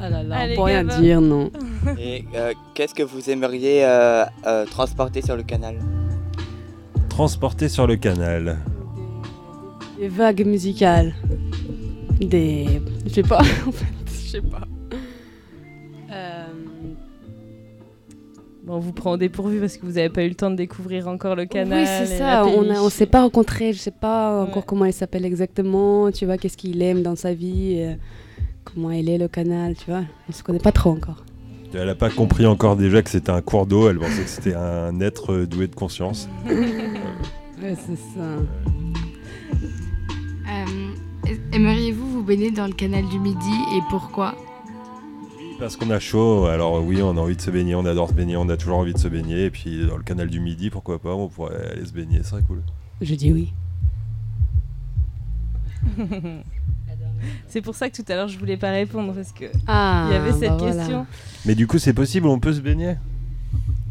Speaker 9: Ah là là,
Speaker 1: Allez,
Speaker 9: on peut rien dire, non. *laughs*
Speaker 7: Et euh, qu'est-ce que vous aimeriez euh, euh, transporter sur le canal?
Speaker 8: Transporté sur le canal.
Speaker 9: Des vagues musicales. Des. Je sais pas, *laughs* en fait, je sais pas.
Speaker 1: Bon, on vous prend au dépourvu parce que vous n'avez pas eu le temps de découvrir encore le canal.
Speaker 9: oui, c'est ça. On on s'est pas rencontrés. Je sais pas encore comment il s'appelle exactement. Tu vois, qu'est-ce qu'il aime dans sa vie. euh, comment il est le canal. Tu vois, on se connaît pas trop encore.
Speaker 8: Elle a pas compris encore déjà que c'était un cours d'eau, elle pensait que c'était un être doué de conscience. *laughs*
Speaker 9: Ouais, c'est ça.
Speaker 12: Euh, Aimeriez-vous vous baigner dans le canal du Midi et pourquoi?
Speaker 8: Parce qu'on a chaud, alors oui, on a envie de se baigner, on adore se baigner, on a toujours envie de se baigner, et puis dans le canal du Midi, pourquoi pas, on pourrait aller se baigner, ce serait cool.
Speaker 9: Je dis oui. *laughs* *laughs*
Speaker 1: c'est pour ça que tout à l'heure je voulais pas répondre parce que
Speaker 9: Ah,
Speaker 1: il y avait cette
Speaker 9: bah voilà.
Speaker 1: question.
Speaker 8: Mais du coup, c'est possible, on peut se baigner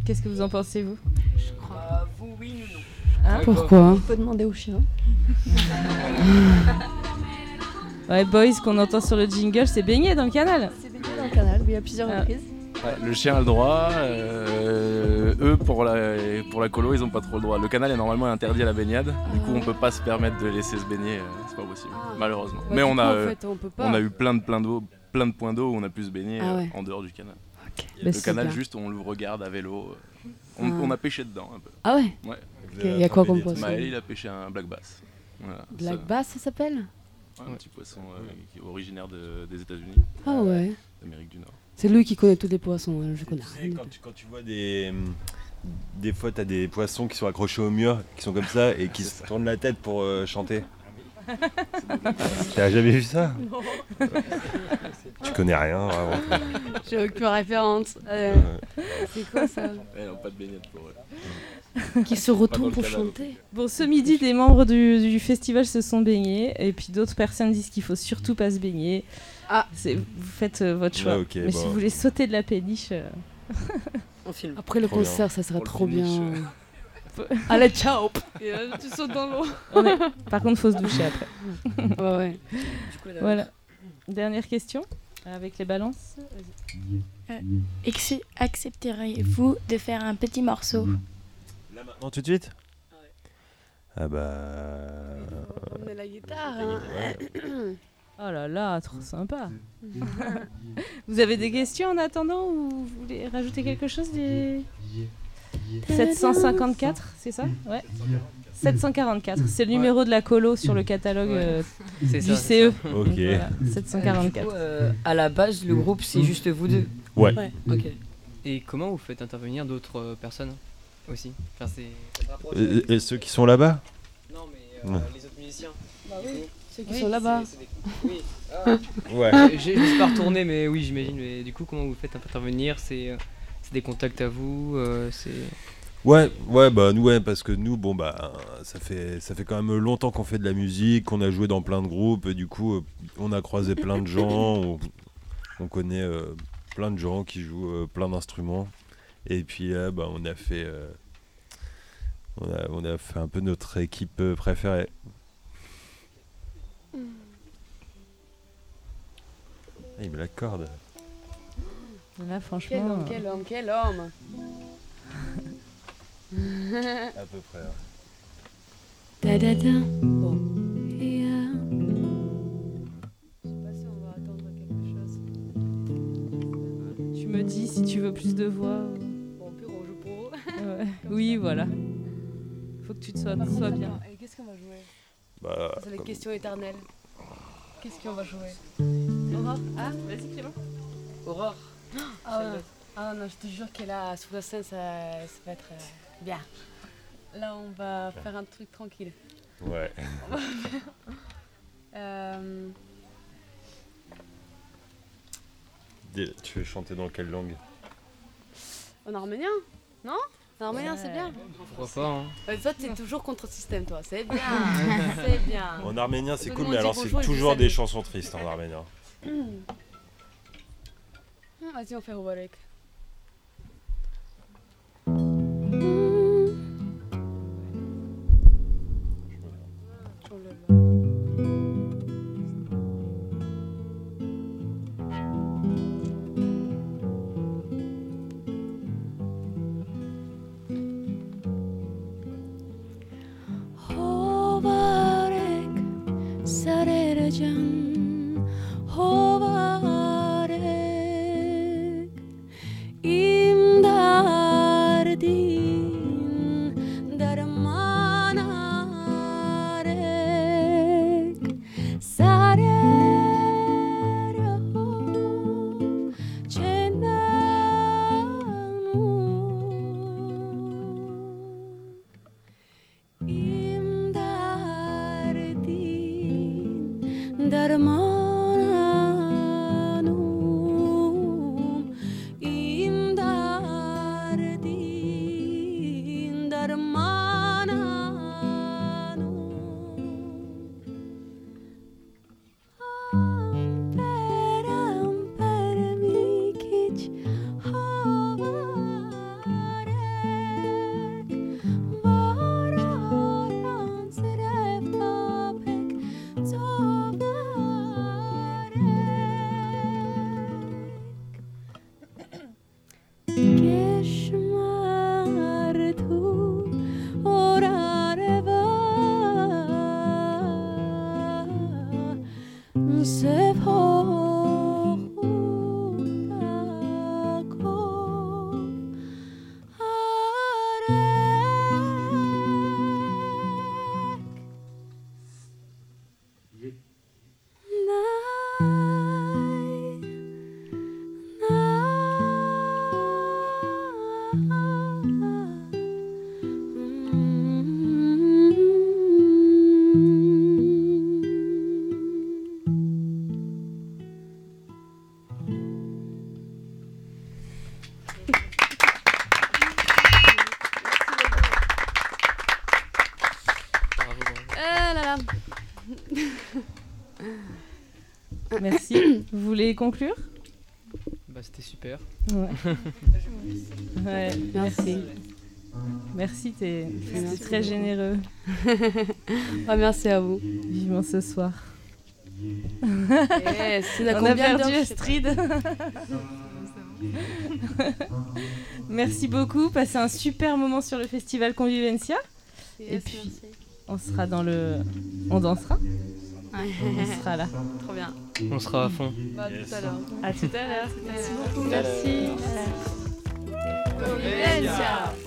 Speaker 1: Qu'est-ce que vous en pensez vous?
Speaker 2: Vous, oui, nous, non.
Speaker 1: Hein?
Speaker 9: Pourquoi
Speaker 5: On peut demander au chien. *laughs*
Speaker 1: Ouais, boys, qu'on entend sur le jingle, c'est baigné dans le canal.
Speaker 5: C'est baigné dans le canal, oui, à plusieurs
Speaker 1: Ah.
Speaker 5: reprises.
Speaker 6: Le chien a le droit. euh, eux, pour la, pour la colo, ils ont pas trop le droit. Le canal est normalement interdit à la baignade. Du coup, on peut pas se permettre de laisser se baigner. euh, c'est pas possible, malheureusement.
Speaker 9: Ouais,
Speaker 6: Mais on
Speaker 9: coup,
Speaker 6: a,
Speaker 9: en
Speaker 6: euh,
Speaker 9: fait, on
Speaker 6: a eu plein de, plein d'eau, plein de points d'eau où on a pu se baigner
Speaker 9: Ah
Speaker 6: euh,
Speaker 9: ouais.
Speaker 6: en dehors du canal.
Speaker 9: Bah,
Speaker 6: Le canal, juste, on le regarde à vélo. On,
Speaker 9: Ah.
Speaker 6: on a pêché dedans un peu.
Speaker 9: Ah ouais
Speaker 6: Ouais.
Speaker 9: Il y a quoi comme poisson
Speaker 6: Maël, il a pêché un black bass. Voilà,
Speaker 9: Black
Speaker 6: ça-
Speaker 9: bass, ça s'appelle
Speaker 6: un petit poisson euh, qui est originaire de- des États-Unis.
Speaker 9: Ah ouais.
Speaker 6: D'Amérique du Nord.
Speaker 9: C'est lui qui connaît tous les poissons, hein, je connais
Speaker 8: Quand tu, quand tu vois des. Des fois, t'as des poissons qui sont accrochés au mur, qui sont comme ça *laughs* et qui se tournent la tête pour euh, chanter. *laughs* T'as jamais vu ça? Tu connais rien, vraiment. *laughs*
Speaker 9: J'ai aucune référence. Euh, c'est quoi ça?
Speaker 6: Ouais, non, pas de baignade pour eux.
Speaker 9: Qui se
Speaker 6: Pas dans
Speaker 9: retourne
Speaker 6: le
Speaker 9: pour chanter
Speaker 1: Bon, ce midi, des membres du, du festival se sont baignés, et puis d'autres personnes disent qu'il faut surtout pas se baigner.
Speaker 9: Ah,
Speaker 1: vous faites euh, votre choix. Mais si vous voulez sauter de la péniche, euh, *laughs*
Speaker 2: On filme.
Speaker 9: Après le
Speaker 8: Trop bien.
Speaker 9: concert, ça
Speaker 6: le
Speaker 9: trop bien. *laughs* Allez, ciao Et euh, tu sautes dans l'eau. *laughs*
Speaker 1: par contre, faut se doucher après.
Speaker 9: Ouais, ouais.
Speaker 2: Du coup, la-
Speaker 1: Voilà. Dernière question avec les balances.
Speaker 4: Euh, Accepteriez-vous de faire un petit morceau?
Speaker 8: Tout de suite Ah bah.
Speaker 9: On est la guitare. hein. *coughs*
Speaker 1: Oh là là, trop sympa. *laughs* vous avez des questions en attendant ou vous voulez rajouter quelque chose les... 754, c'est ça? Ouais. 744, c'est le numéro de la colo sur le catalogue euh, du
Speaker 10: ça,
Speaker 1: CE.
Speaker 10: ça.
Speaker 8: Ok.
Speaker 1: Voilà,
Speaker 2: Du
Speaker 1: 744.
Speaker 2: coup, euh, à la base, le groupe, c'est juste vous deux.
Speaker 8: Ouais.
Speaker 9: Ouais.
Speaker 2: Ok.
Speaker 10: Et comment vous faites intervenir d'autres euh, personnes? Aussi enfin, c'est...
Speaker 8: Euh,
Speaker 10: euh,
Speaker 8: Et ceux qui sont là-bas
Speaker 10: Non, mais
Speaker 8: Ouais.
Speaker 10: les autres musiciens.
Speaker 2: Bah
Speaker 10: coup.
Speaker 9: Ceux qui sont là-bas.
Speaker 10: Des- Oui. Ah. *laughs*
Speaker 8: Ouais.
Speaker 10: J'ai- Je ne suis pas retourné, mais oui, j'imagine. Mais du coup, comment vous faites intervenir? C'est euh, c'est des contacts à vous euh, C'est
Speaker 8: Ouais, ouais, bah nous, ouais, parce que nous, bon, bah, ça fait, ça fait quand même longtemps qu'on fait de la musique, qu'on a joué dans plein de groupes, et du coup, euh, on a croisé plein de gens, on, on connaît euh, plein de gens qui jouent euh, plein d'instruments, et puis là, bah, on a fait, euh, on a, on a fait un peu notre équipe euh, préférée. Ah, il me l'accorde.
Speaker 1: Là, franchement.
Speaker 9: Quel homme,
Speaker 1: euh,
Speaker 9: quel homme, quel homme *laughs*
Speaker 8: À peu près.
Speaker 4: Da-da-da.
Speaker 9: Bon.
Speaker 4: Yeah.
Speaker 9: Je sais pas si on va attendre quelque chose.
Speaker 1: Tu me dis si tu veux plus de voix. *laughs* Oui, voilà. Faut que tu te sois,
Speaker 9: Par contre,
Speaker 1: sois bien.
Speaker 9: et Qu'est-ce qu'on va jouer
Speaker 8: Bah,
Speaker 9: C'est les
Speaker 8: comme-
Speaker 9: questions éternelles. Qu'est-ce qu'on va jouer
Speaker 1: Aurore Ah, vas-y Clément.
Speaker 2: Aurore.
Speaker 9: ah, ouais. ah non, je te jure que là, sur la scène, ça, ça va être euh, bien. Là, on va faire un truc tranquille.
Speaker 8: Ouais. *laughs*
Speaker 9: Euh,
Speaker 8: Tu veux chanter dans quelle langue?
Speaker 9: en arménien Non? En arménien, c'est bien.
Speaker 10: pourquoi pas. hein.
Speaker 9: Euh, toi, t'es toujours contre le système, toi. C'est bien. c'est bien.
Speaker 8: En arménien, c'est cool, mais alors c'est toujours des chansons tristes en arménien.
Speaker 9: Ah, Vas-y, on fait Robalek.
Speaker 1: Voulez conclure?
Speaker 10: Bah, c'était super.
Speaker 1: Ouais. *laughs* Ouais, merci. Merci,
Speaker 9: Merci
Speaker 1: très généreux. *laughs*
Speaker 9: Ah, merci à vous.
Speaker 1: Vivement ce soir.
Speaker 9: Eh,
Speaker 1: On a perdu. Astrid? *laughs* Merci beaucoup. Passez un super moment sur le festival Convivencia. Et puis,
Speaker 9: merci.
Speaker 1: on sera dans le. On dansera. On sera là.
Speaker 10: On sera à fond.
Speaker 9: Bah, à tout à l'heure.
Speaker 1: À tout à l'heure.
Speaker 9: Merci beaucoup.
Speaker 1: Merci.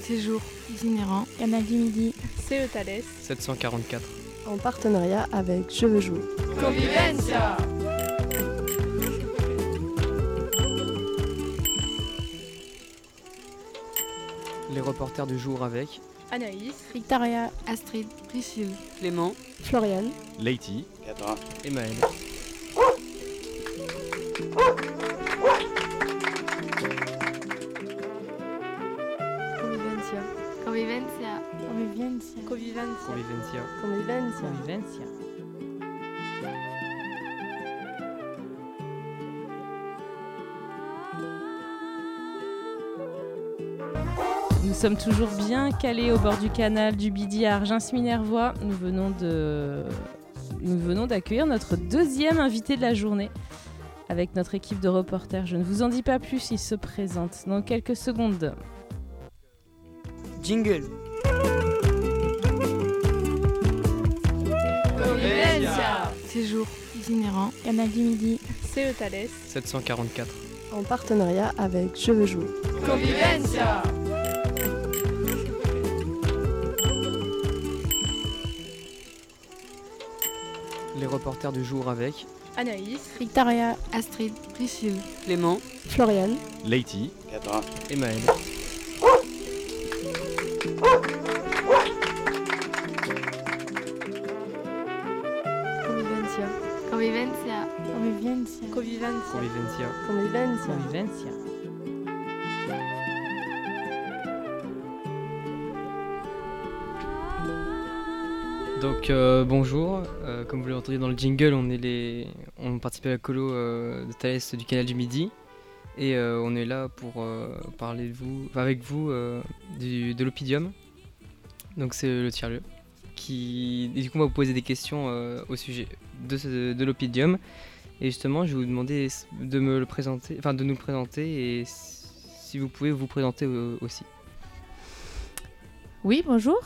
Speaker 12: Séjour itinérant.
Speaker 4: Canal du Midi.
Speaker 3: CE Thales.
Speaker 10: 744.
Speaker 5: En partenariat avec Je veux jouer.
Speaker 12: Convivencia
Speaker 10: Les reporters du jour avec.
Speaker 3: Anaïs.
Speaker 4: Victoria.
Speaker 12: Astrid. Priscille.
Speaker 9: Clément.
Speaker 5: Floriane.
Speaker 6: Lady.
Speaker 10: Et Maël.
Speaker 3: Convivencia.
Speaker 12: Convivencia.
Speaker 4: Convivencia.
Speaker 3: Convivencia.
Speaker 10: Convivencia.
Speaker 5: Convivencia.
Speaker 1: Convivencia. Nous sommes toujours bien calés au bord du canal du Bidi à Argins-Minervois. Nous venons de nous venons d'accueillir notre deuxième invité de la journée avec notre équipe de reporters. Je ne vous en dis pas plus, il se présente dans quelques secondes.
Speaker 13: Jingle.
Speaker 12: Convivencia Séjour itinérant.
Speaker 4: Canal du Midi.
Speaker 3: CE Thales.
Speaker 10: 744.
Speaker 5: En partenariat avec Je veux jouer.
Speaker 12: Convivencia
Speaker 10: reporters du jour avec.
Speaker 3: Anaïs.
Speaker 4: Victoria.
Speaker 12: Astrid. Priscille.
Speaker 9: Clément.
Speaker 5: Floriane.
Speaker 6: Lady.
Speaker 10: Et Maël.
Speaker 3: Convivencia.
Speaker 12: Convivencia
Speaker 4: Convivencia.
Speaker 3: Convivencia.
Speaker 10: Convivencia.
Speaker 5: Convivencia.
Speaker 10: Donc euh, bonjour, Euh, comme vous l'entendez dans le jingle, on est les, on participe à la colo euh, de Thalès du Canal du Midi et on est là pour parler de vous, avec vous du- de l'Opidium. Donc c'est le tiers-lieu qui, et du coup on va vous poser des questions au sujet de, l'Opidium et justement je vais vous demander de me le présenter, enfin de nous présenter et si vous pouvez vous présenter aussi.
Speaker 14: Oui, bonjour.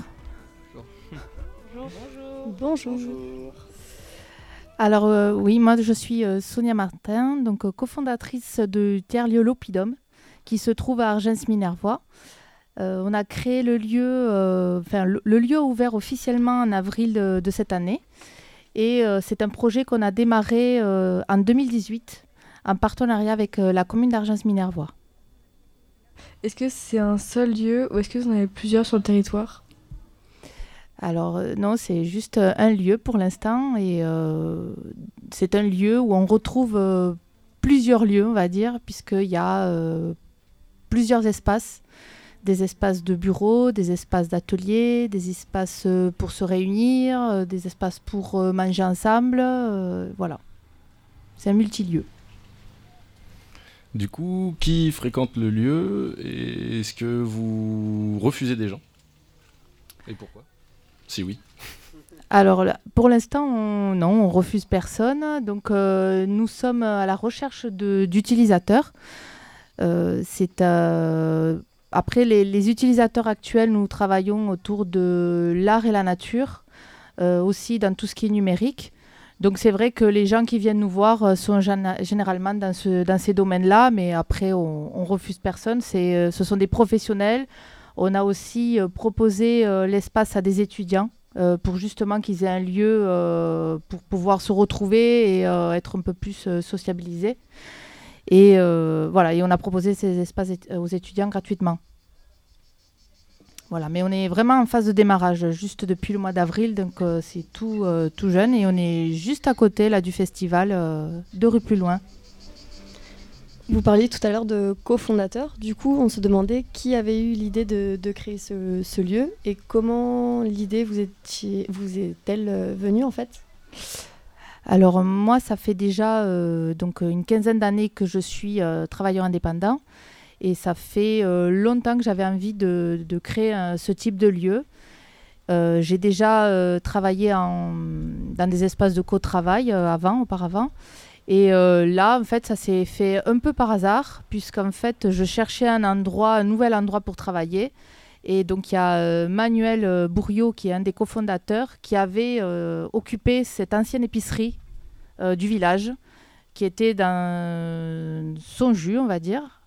Speaker 5: Bonjour.
Speaker 14: Alors euh, oui, moi je suis euh, Sonia Martin, donc euh, cofondatrice du tiers-lieu L'Opidum, qui se trouve à Argens-Minervois. Euh, on a créé le lieu, enfin le, le lieu a ouvert officiellement en avril de, de cette année, et euh, c'est un projet qu'on a démarré euh, en 2018 en partenariat avec euh, la commune d'Argens-Minervois.
Speaker 11: Est-ce que c'est un seul lieu ou est-ce que vous en avez plusieurs sur le territoire?
Speaker 14: Alors euh, non, c'est juste euh, un lieu pour l'instant et euh, c'est un lieu où on retrouve plusieurs lieux, on va dire, puisqu'il y a plusieurs espaces, des espaces de bureaux, des espaces d'ateliers, des espaces pour se réunir, des espaces pour manger ensemble, voilà. C'est un multilieu.
Speaker 6: Du coup, qui fréquente le lieu est-ce que vous refusez des gens? Et pourquoi? Si oui.
Speaker 14: Alors, pour l'instant, on, non, on refuse personne. Donc, euh, nous sommes à la recherche d'utilisateurs. Euh, c'est euh, après les, utilisateurs actuels, nous travaillons autour de l'art et la nature, aussi dans tout ce qui est numérique. Donc, c'est vrai que les gens qui viennent nous voir sont gén- généralement dans, ce, dans ces domaines-là, mais après, on, on refuse personne. Ce sont des professionnels. On a aussi euh, proposé euh, l'espace à des étudiants euh, pour justement qu'ils aient un lieu pour pouvoir se retrouver et être un peu plus sociabilisés. Et voilà, et on a proposé ces espaces aux étudiants gratuitement. Voilà, mais on est vraiment en phase de démarrage, juste depuis le mois d'avril, donc c'est tout, tout jeune et on est juste à côté là du festival, deux rues plus loin.
Speaker 5: Vous parliez tout à l'heure de cofondateur. Du coup, on se demandait qui avait eu l'idée de, créer ce, lieu et comment l'idée vous, vous est-elle euh, venue en fait?
Speaker 14: Alors moi, ça fait déjà euh, donc une quinzaine d'années que je suis euh, travailleur indépendant et ça fait longtemps que j'avais envie de, créer ce type de lieu. J'ai déjà travaillé dans des espaces de co-travail avant, auparavant. Et euh, là, en fait, ça s'est fait un peu par hasard, puisqu'en fait, je cherchais un endroit, un nouvel endroit pour travailler. Et donc, il y a euh, Manuel euh, Bourriot, qui est un des cofondateurs, qui avait occupé cette ancienne épicerie du village, qui était dans son jus, on va dire.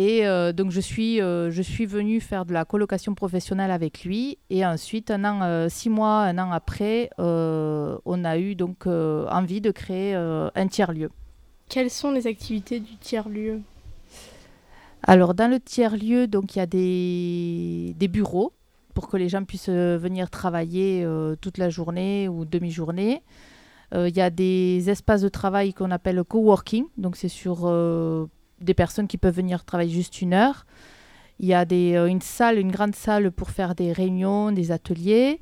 Speaker 14: Et euh, donc, je suis, euh, je suis venue faire de la colocation professionnelle avec lui. Et ensuite, un an, euh, six mois, un an après, on a eu donc envie de créer un tiers-lieu.
Speaker 3: Quelles sont les activités du tiers-lieu?
Speaker 14: Alors, dans le tiers-lieu, donc il y a des, des bureaux pour que les gens puissent venir travailler toute la journée ou demi-journée. Il y a des espaces de travail qu'on appelle coworking, donc c'est sur des personnes qui peuvent venir travailler juste une heure. Il y a des, euh, une salle, une grande salle pour faire des réunions, des ateliers.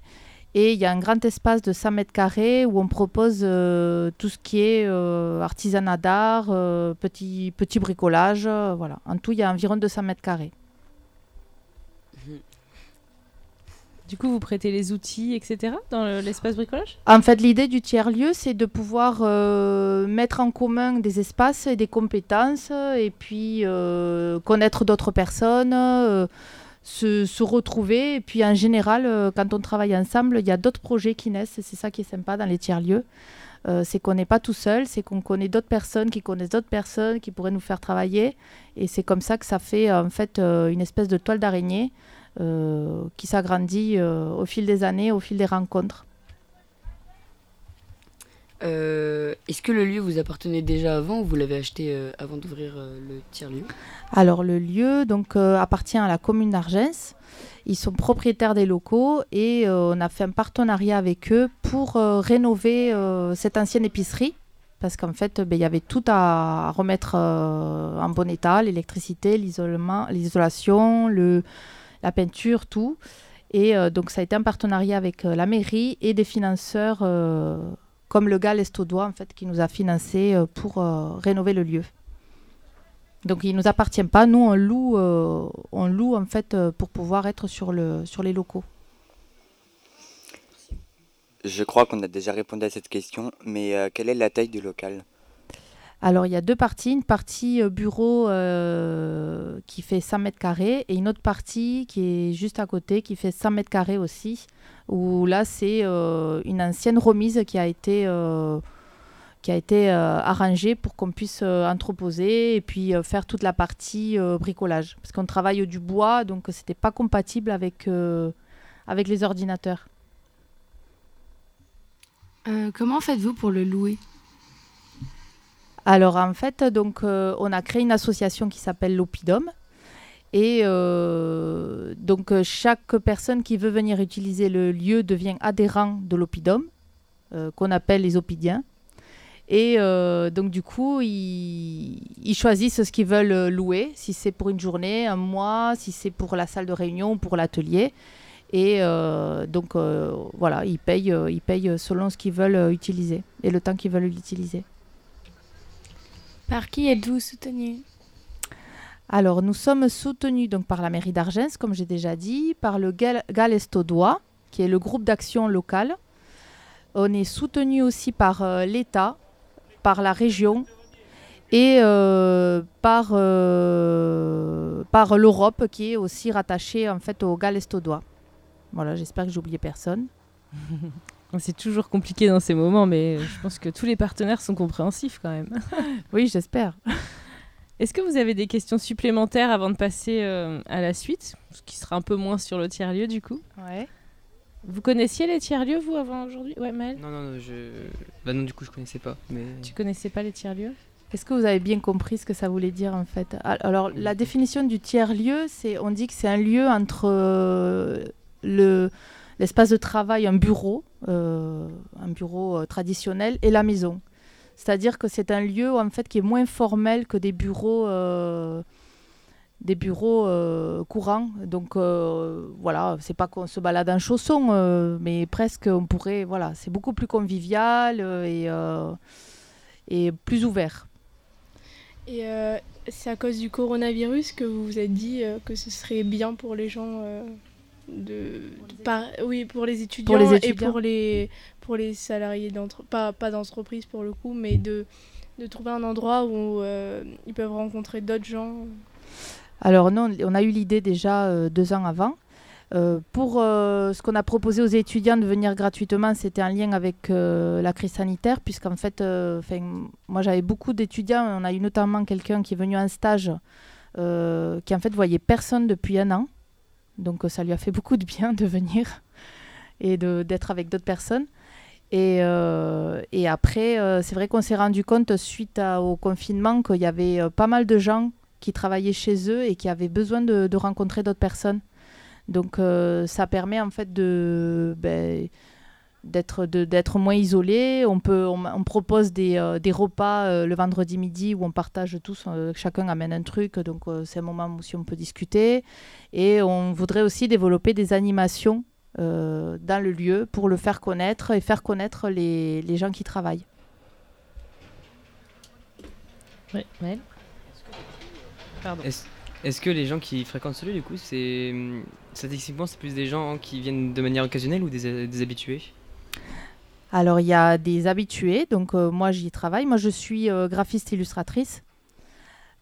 Speaker 14: Et il y a un grand espace de 100 mètres carrés où on propose euh, tout ce qui est euh, artisanat d'art, petit, petit bricolage. voilà. En tout, il y a environ 200 mètres carrés.
Speaker 1: Du coup, vous prêtez les outils, etc. dans le- l'espace bricolage?
Speaker 14: En fait, l'idée du tiers-lieu, c'est de pouvoir euh, mettre en commun des espaces et des compétences, et puis euh, connaître d'autres personnes, euh, se, retrouver. Et puis, en général, quand on travaille ensemble, il y a d'autres projets qui naissent, c'est ça qui est sympa dans les tiers-lieux. C'est qu'on n'est pas tout seul, c'est qu'on connaît d'autres personnes qui connaissent d'autres personnes qui pourraient nous faire travailler. Et c'est comme ça que ça fait en fait une espèce de toile d'araignée qui s'agrandit euh, au fil des années, au fil des rencontres.
Speaker 2: Euh, Est-ce que le lieu vous appartenait déjà avant ou vous l'avez acheté euh, avant d'ouvrir euh, le tiers-lieu?
Speaker 14: Alors le lieu donc euh, appartient à la commune d'Argens. Ils sont propriétaires des locaux et euh, on a fait un partenariat avec eux pour euh, rénover euh, cette ancienne épicerie parce qu'en fait ben, il y avait tout à remettre euh, en bon état, l'électricité, l'isolement, l'isolation, le, la peinture, tout. Et euh, donc ça a été un partenariat avec euh, la mairie et des financeurs euh, comme le GAL Estaudois en fait qui nous a financé pour rénover le lieu. Donc il ne nous appartient pas. Nous, on loue, on loue en fait pour pouvoir être sur, le, sur les locaux.
Speaker 7: Je crois qu'on a déjà répondu à cette question, mais quelle est la taille du local?
Speaker 14: Alors il y a deux parties. Une partie euh, bureau euh, qui fait 100 mètres carrés et une autre partie qui est juste à côté qui fait 100 mètres carrés aussi. Où là c'est euh, une ancienne remise qui a été, qui a été arrangée pour qu'on puisse entreposer et puis faire toute la partie bricolage. Parce qu'on travaille du bois donc c'était pas compatible avec, avec les ordinateurs.
Speaker 12: Comment faites-vous pour le louer?
Speaker 14: Alors en fait, donc, euh, on a créé une association qui s'appelle l'Opidum. Et euh, donc euh, chaque personne qui veut venir utiliser le lieu devient adhérent de l'Opidum, qu'on appelle les Opidiens. Et donc du coup, ils, ils choisissent ce qu'ils veulent louer, si c'est pour une journée, un mois, si c'est pour la salle de réunion ou pour l'atelier. Et donc voilà, ils payent, ils payent selon ce qu'ils veulent utiliser et le temps qu'ils veulent l'utiliser.
Speaker 4: Par qui êtes-vous soutenu?
Speaker 14: Alors, nous sommes soutenus donc par la mairie d'Argens, comme j'ai déjà dit, par le Gal- GAL Estaudois, qui est le groupe d'action local. On est soutenu aussi par euh, l'État, par la région et euh, par, euh, par l'Europe, qui est aussi rattachée en fait au GAL Estaudois. Voilà, j'espère que j'ai oublié personne. *laughs*
Speaker 1: C'est toujours compliqué dans ces moments, mais je pense que tous les partenaires sont compréhensifs quand même. *laughs*
Speaker 14: oui, j'espère.
Speaker 1: Est-ce que vous avez des questions supplémentaires avant de passer euh, à la suite? Ce qui sera un peu moins sur le tiers-lieu du coup.
Speaker 14: Ouais.
Speaker 1: Vous connaissiez les tiers-lieux, vous, avant aujourd'hui? Ouais, Maëlle?
Speaker 10: Non, non, non, je. Bah non, du coup, je connaissais pas. Mais...
Speaker 1: Tu connaissais pas les tiers-lieux?
Speaker 14: Est-ce que vous avez bien compris ce que ça voulait dire en fait? Al- Alors la définition du tiers-lieu, c'est on dit que c'est un lieu entre euh, le l'espace de travail, un bureau, euh, un bureau euh, traditionnel et la maison. C'est-à-dire que c'est un lieu en fait qui est moins formel que des bureaux, euh, des bureaux courants. Donc voilà, c'est pas qu'on se balade en chaussons, euh, mais presque on pourrait. Voilà, c'est beaucoup plus convivial et, et plus ouvert.
Speaker 3: Et c'est à cause du coronavirus que vous vous êtes dit que ce serait bien pour les gens de, de par- oui pour les étudiants,
Speaker 14: les
Speaker 3: et pour les pour les salariés d'entre pas pas d'entreprise pour le coup mais de de trouver un endroit où euh, ils peuvent rencontrer d'autres gens.
Speaker 14: Alors non, on a eu l'idée déjà euh, deux ans avant. Euh, pour euh, ce qu'on a proposé aux étudiants de venir gratuitement, c'était en lien avec euh, la crise sanitaire, puisqu'en fait, euh, moi j'avais beaucoup d'étudiants, on a eu notamment quelqu'un qui est venu en stage, euh, qui en fait voyait personne depuis un an, donc euh, ça lui a fait beaucoup de bien de venir et d'être avec d'autres personnes. Et, euh, et après, euh, c'est vrai qu'on s'est rendu compte suite au confinement qu'il y avait pas mal de gens qui travaillaient chez eux et qui avaient besoin de, rencontrer d'autres personnes. Donc ça permet en fait de ben, d'être de- d'être moins isolé. On peut on, on propose des, euh, des repas euh, le vendredi midi où on partage tous, euh, chacun amène un truc, donc euh, c'est un moment où aussi on peut discuter. Et on voudrait aussi développer des animations euh, dans le lieu pour le faire connaître et faire connaître les, les gens qui travaillent.
Speaker 1: Oui, Maëlle? Pardon.
Speaker 10: Est-ce est-ce que les gens qui fréquentent ce lieu, du coup, c'est statistiquement, c'est plus des gens qui viennent de manière occasionnelle ou des, des habitués?
Speaker 14: Alors, il y a des habitués, donc euh, moi j'y travaille. Moi je suis euh, graphiste illustratrice.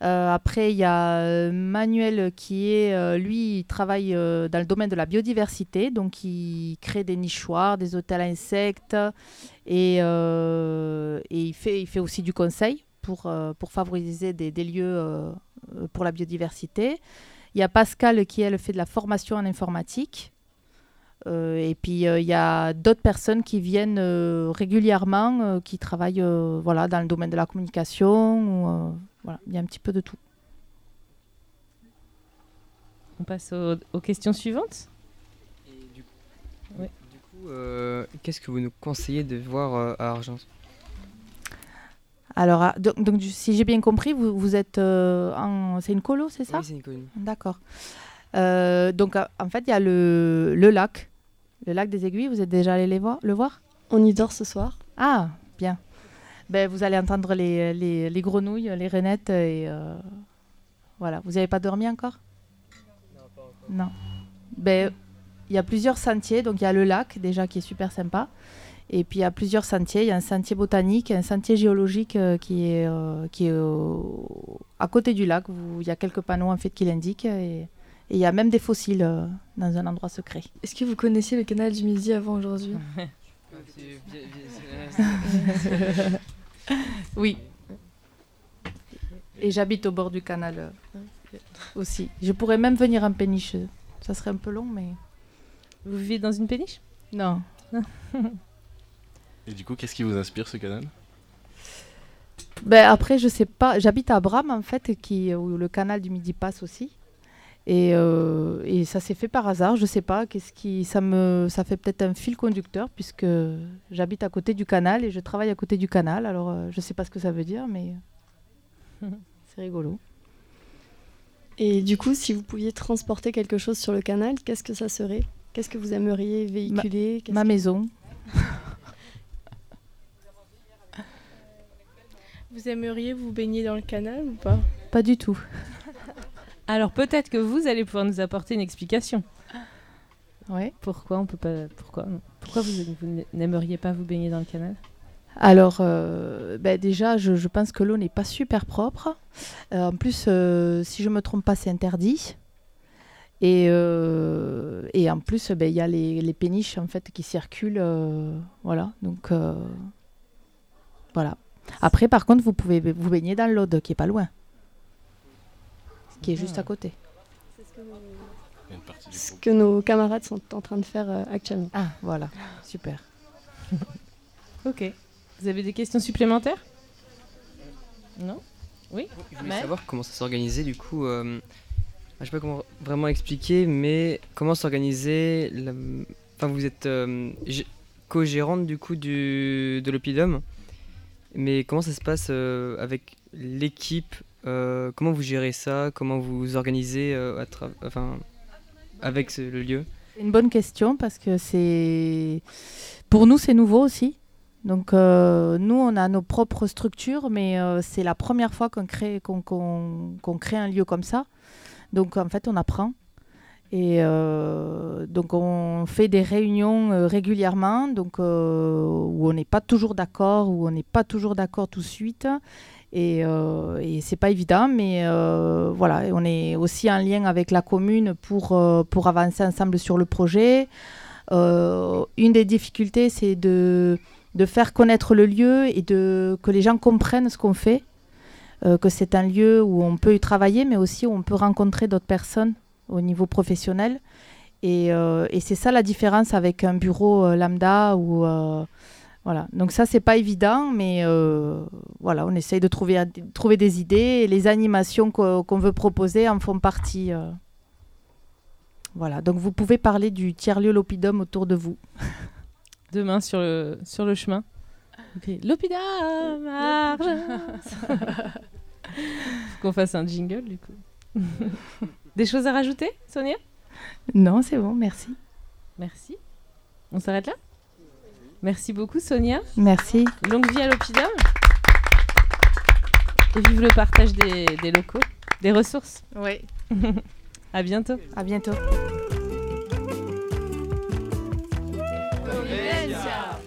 Speaker 14: Euh, après, il y a Manuel qui est, lui, il travaille dans le domaine de la biodiversité, donc il crée des nichoirs, des hôtels à insectes et, il, fait, aussi du conseil pour, favoriser des, lieux pour la biodiversité. Il y a Pascal qui, elle, fait de la formation en informatique. Euh, et puis euh, il y a d'autres personnes qui viennent euh, régulièrement, euh, qui travaillent euh, voilà, dans le domaine de la communication. Ou, voilà, il y a un petit peu de tout.
Speaker 1: On passe aux, aux questions suivantes. Ouais.
Speaker 10: Du coup, euh, qu'est-ce que vous nous conseillez de voir euh, à Argence?
Speaker 14: Alors, donc, si j'ai bien compris, vous, vous êtes euh, en... C'est une colo, c'est ça?
Speaker 10: Oui, c'est une colonie.
Speaker 14: D'accord. Euh, donc, en fait, il y a le, le lac, le lac des Aiguilles. Vous êtes déjà allé les voir, le voir?
Speaker 5: On y dort ce soir.
Speaker 14: Ah, bien. Ben, vous allez entendre les, les, les grenouilles, les rainettes et euh, voilà. Vous n'avez pas dormi encore? Non. Ben, il y a plusieurs sentiers. Donc, il y a le lac déjà qui est super sympa. Et puis, il y a plusieurs sentiers. Il y a un sentier botanique, un sentier géologique euh, qui est, euh, qui est à côté du lac. Il y a quelques panneaux en fait qui l'indiquent. Et, et il y a même des fossiles euh, dans un endroit secret.
Speaker 11: Est-ce que vous connaissiez le canal du Midi avant aujourd'hui *laughs*
Speaker 14: Oui. Et j'habite au bord du canal euh, aussi. Je pourrais même venir en péniche. Ça serait un peu long, mais.
Speaker 1: Vous vivez dans une péniche?
Speaker 14: Non.
Speaker 6: Et du coup, qu'est-ce qui vous inspire ce canal?
Speaker 14: Ben après, je sais pas. J'habite à Bram, en fait, qui, où le canal du Midi passe aussi. Et, euh, et ça s'est fait par hasard. Je sais pas. Qu'est-ce qui. Ça, me, ça fait peut-être un fil conducteur, puisque j'habite à côté du canal et je travaille à côté du canal. Alors, euh, je sais pas ce que ça veut dire, mais. *laughs* C'est rigolo.
Speaker 5: Et du coup, si vous pouviez transporter quelque chose sur le canal, qu'est-ce que ça serait? Qu'est-ce que vous aimeriez véhiculer?
Speaker 14: Ma
Speaker 5: que-
Speaker 14: maison.
Speaker 3: Vous aimeriez vous baigner dans le canal ou pas?
Speaker 14: Pas du tout.
Speaker 1: Alors peut-être que vous allez pouvoir nous apporter une explication.
Speaker 14: Ouais.
Speaker 1: Pourquoi on peut pas Pourquoi Pourquoi vous, vous n'aimeriez pas vous baigner dans le canal?
Speaker 14: Alors, euh, ben déjà, je, je pense que l'eau n'est pas super propre. Euh, en plus, euh, si je me trompe pas, c'est interdit. Et, et en plus, ben, il y a les, les péniches en fait qui circulent. voilà, donc voilà. Après, par contre, vous pouvez vous baigner dans l'Aude, qui est pas loin, qui est juste à côté.
Speaker 5: Ce que nos camarades sont en train de faire euh, actuellement.
Speaker 14: Ah, voilà, super. *laughs*
Speaker 1: Ok. Vous avez des questions supplémentaires? Non? Oui?
Speaker 10: Je voulais
Speaker 1: Maëlle
Speaker 10: savoir comment ça s'organisait du coup. euh, je sais pas comment vraiment expliquer, mais comment s'organiser. la- Enfin, vous êtes euh, gé- co-gérante du coup du, de l'Opidum. Mais comment ça se passe euh, avec l'équipe euh, Comment vous gérez ça? Comment vous organisez euh, enfin, avec le lieu?
Speaker 14: Une bonne question parce que c'est pour nous c'est nouveau aussi. Donc euh, nous on a nos propres structures, mais c'est la première fois qu'on crée qu'on crée un lieu comme ça. Donc en fait on apprend et donc on fait des réunions régulièrement, donc où on n'est pas toujours d'accord, où on n'est pas toujours d'accord tout de suite. Et, euh, et c'est pas évident, mais euh, voilà, on est aussi en lien avec la commune pour, euh, pour avancer ensemble sur le projet. Euh, une des difficultés, c'est de, de faire connaître le lieu et de, que les gens comprennent ce qu'on fait, que c'est un lieu où on peut y travailler, mais aussi où on peut rencontrer d'autres personnes au niveau professionnel. Et, c'est ça la différence avec un bureau lambda ou voilà. Donc ça c'est pas évident, mais euh, voilà, on essaye de trouver, trouver des idées et les animations qu'on veut proposer en font partie. euh. Voilà. Donc vous pouvez parler du tiers lieu Lopidum autour de vous.
Speaker 1: Demain sur le, sur le chemin. Ok. L'Opidum. Faut qu'on fasse un jingle du coup. *laughs* Des choses à rajouter, Sonia?
Speaker 14: Non, c'est bon, merci.
Speaker 1: Merci. On s'arrête là? Merci beaucoup, Sonia.
Speaker 14: Merci.
Speaker 1: Longue vie à l'Opidum. Et vive le partage des, des locaux, des ressources.
Speaker 14: Oui. *laughs*
Speaker 1: à bientôt.
Speaker 14: À bientôt.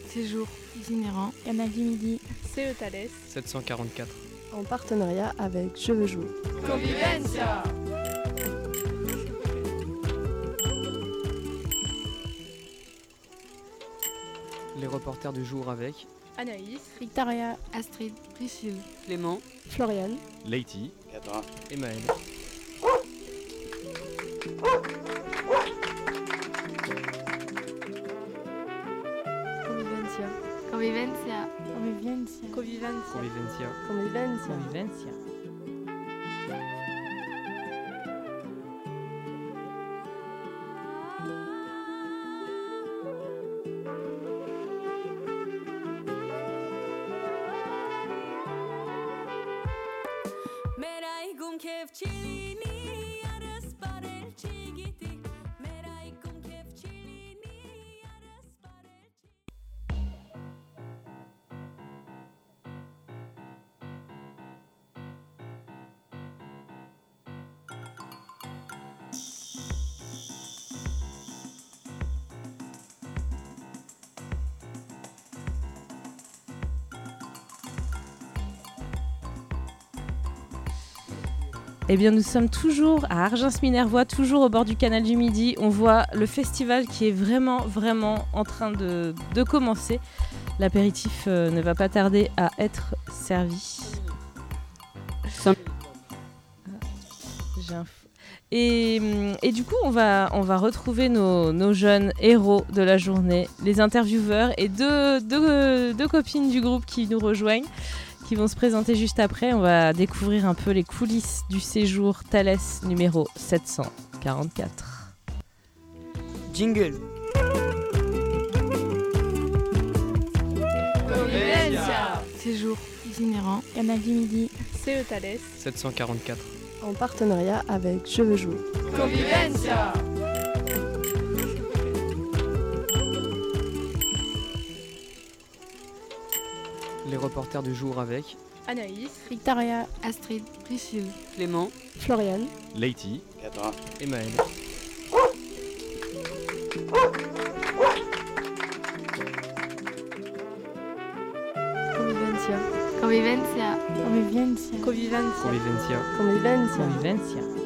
Speaker 12: Séjour itinérant.
Speaker 4: Du Midi.
Speaker 3: CE Thales.
Speaker 10: 744.
Speaker 5: En partenariat avec Je veux jouer.
Speaker 12: Convivencia
Speaker 10: Les reporters du jour avec
Speaker 3: Anaïs.
Speaker 4: Victoria.
Speaker 12: Astrid.
Speaker 2: Priscille. Clément.
Speaker 5: Floriane.
Speaker 6: Leiti.
Speaker 7: Cadran.
Speaker 10: et Maël.
Speaker 5: Convivencia.
Speaker 12: Convivencia.
Speaker 4: Convivencia.
Speaker 3: Convivencia.
Speaker 10: Convivencia.
Speaker 5: Convivencia.
Speaker 1: Eh bien, nous sommes toujours à Argence-Minervois, toujours au bord du canal du Midi. On voit le festival qui est vraiment, vraiment en train de, de commencer. L'apéritif euh, ne va pas tarder à être servi. Et, hum, et du coup, on va, on va retrouver nos, nos jeunes héros de la journée, les intervieweurs et deux, deux copines du groupe qui nous rejoignent, qui vont se présenter juste après. On va découvrir un peu les coulisses du séjour Thalès numéro 744.
Speaker 2: Jingle.
Speaker 12: Convivencia Séjour itinérant.
Speaker 4: Canal Midi.
Speaker 3: CE Thales.
Speaker 10: 744.
Speaker 5: En partenariat avec Je veux jouer.
Speaker 12: Convivencia
Speaker 10: Les reporters du jour avec
Speaker 3: Anaïs.
Speaker 4: Victoria.
Speaker 12: Astrid.
Speaker 2: Priscille. Clément.
Speaker 5: Floriane.
Speaker 6: Leiti.
Speaker 7: Cadran.
Speaker 10: et Maël.
Speaker 5: Convivencia.
Speaker 12: Convivencia
Speaker 4: Convivencia.
Speaker 3: Convivencia.
Speaker 10: Convivencia.
Speaker 5: Convivencia.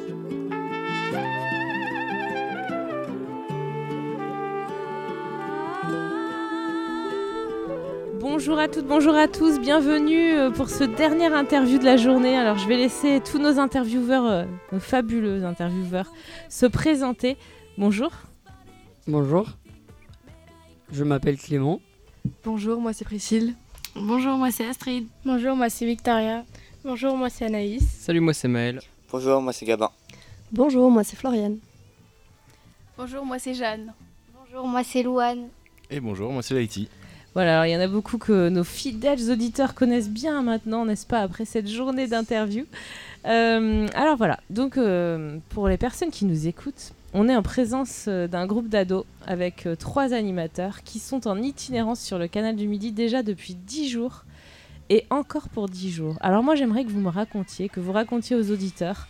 Speaker 1: Bonjour à toutes, bonjour à tous, bienvenue euh, pour ce dernier interview de la journée. Alors je vais laisser tous nos intervieweurs, euh, nos fabuleux intervieweurs, se présenter. Bonjour.
Speaker 2: Bonjour. Je m'appelle Clément.
Speaker 11: Bonjour, moi c'est Priscille.
Speaker 12: Bonjour, moi c'est Astrid.
Speaker 4: Bonjour, moi c'est Victoria.
Speaker 3: Bonjour, moi c'est Anaïs.
Speaker 10: Salut, moi c'est Maël.
Speaker 7: Bonjour, moi c'est Gabin.
Speaker 5: Bonjour, moi c'est Floriane.
Speaker 4: Bonjour, moi c'est Jeanne.
Speaker 15: Bonjour, moi c'est Louane.
Speaker 6: Et bonjour, moi c'est Leiti.
Speaker 1: Voilà, alors il y en a beaucoup que nos fidèles auditeurs connaissent bien maintenant, n'est-ce pas, après cette journée d'interview. Euh, alors voilà, donc euh, pour les personnes qui nous écoutent, on est en présence euh, d'un groupe d'ados avec trois animateurs qui sont en itinérance sur le canal du Midi déjà depuis 10 jours et encore pour 10 jours. Alors moi j'aimerais que vous me racontiez, que vous racontiez aux auditeurs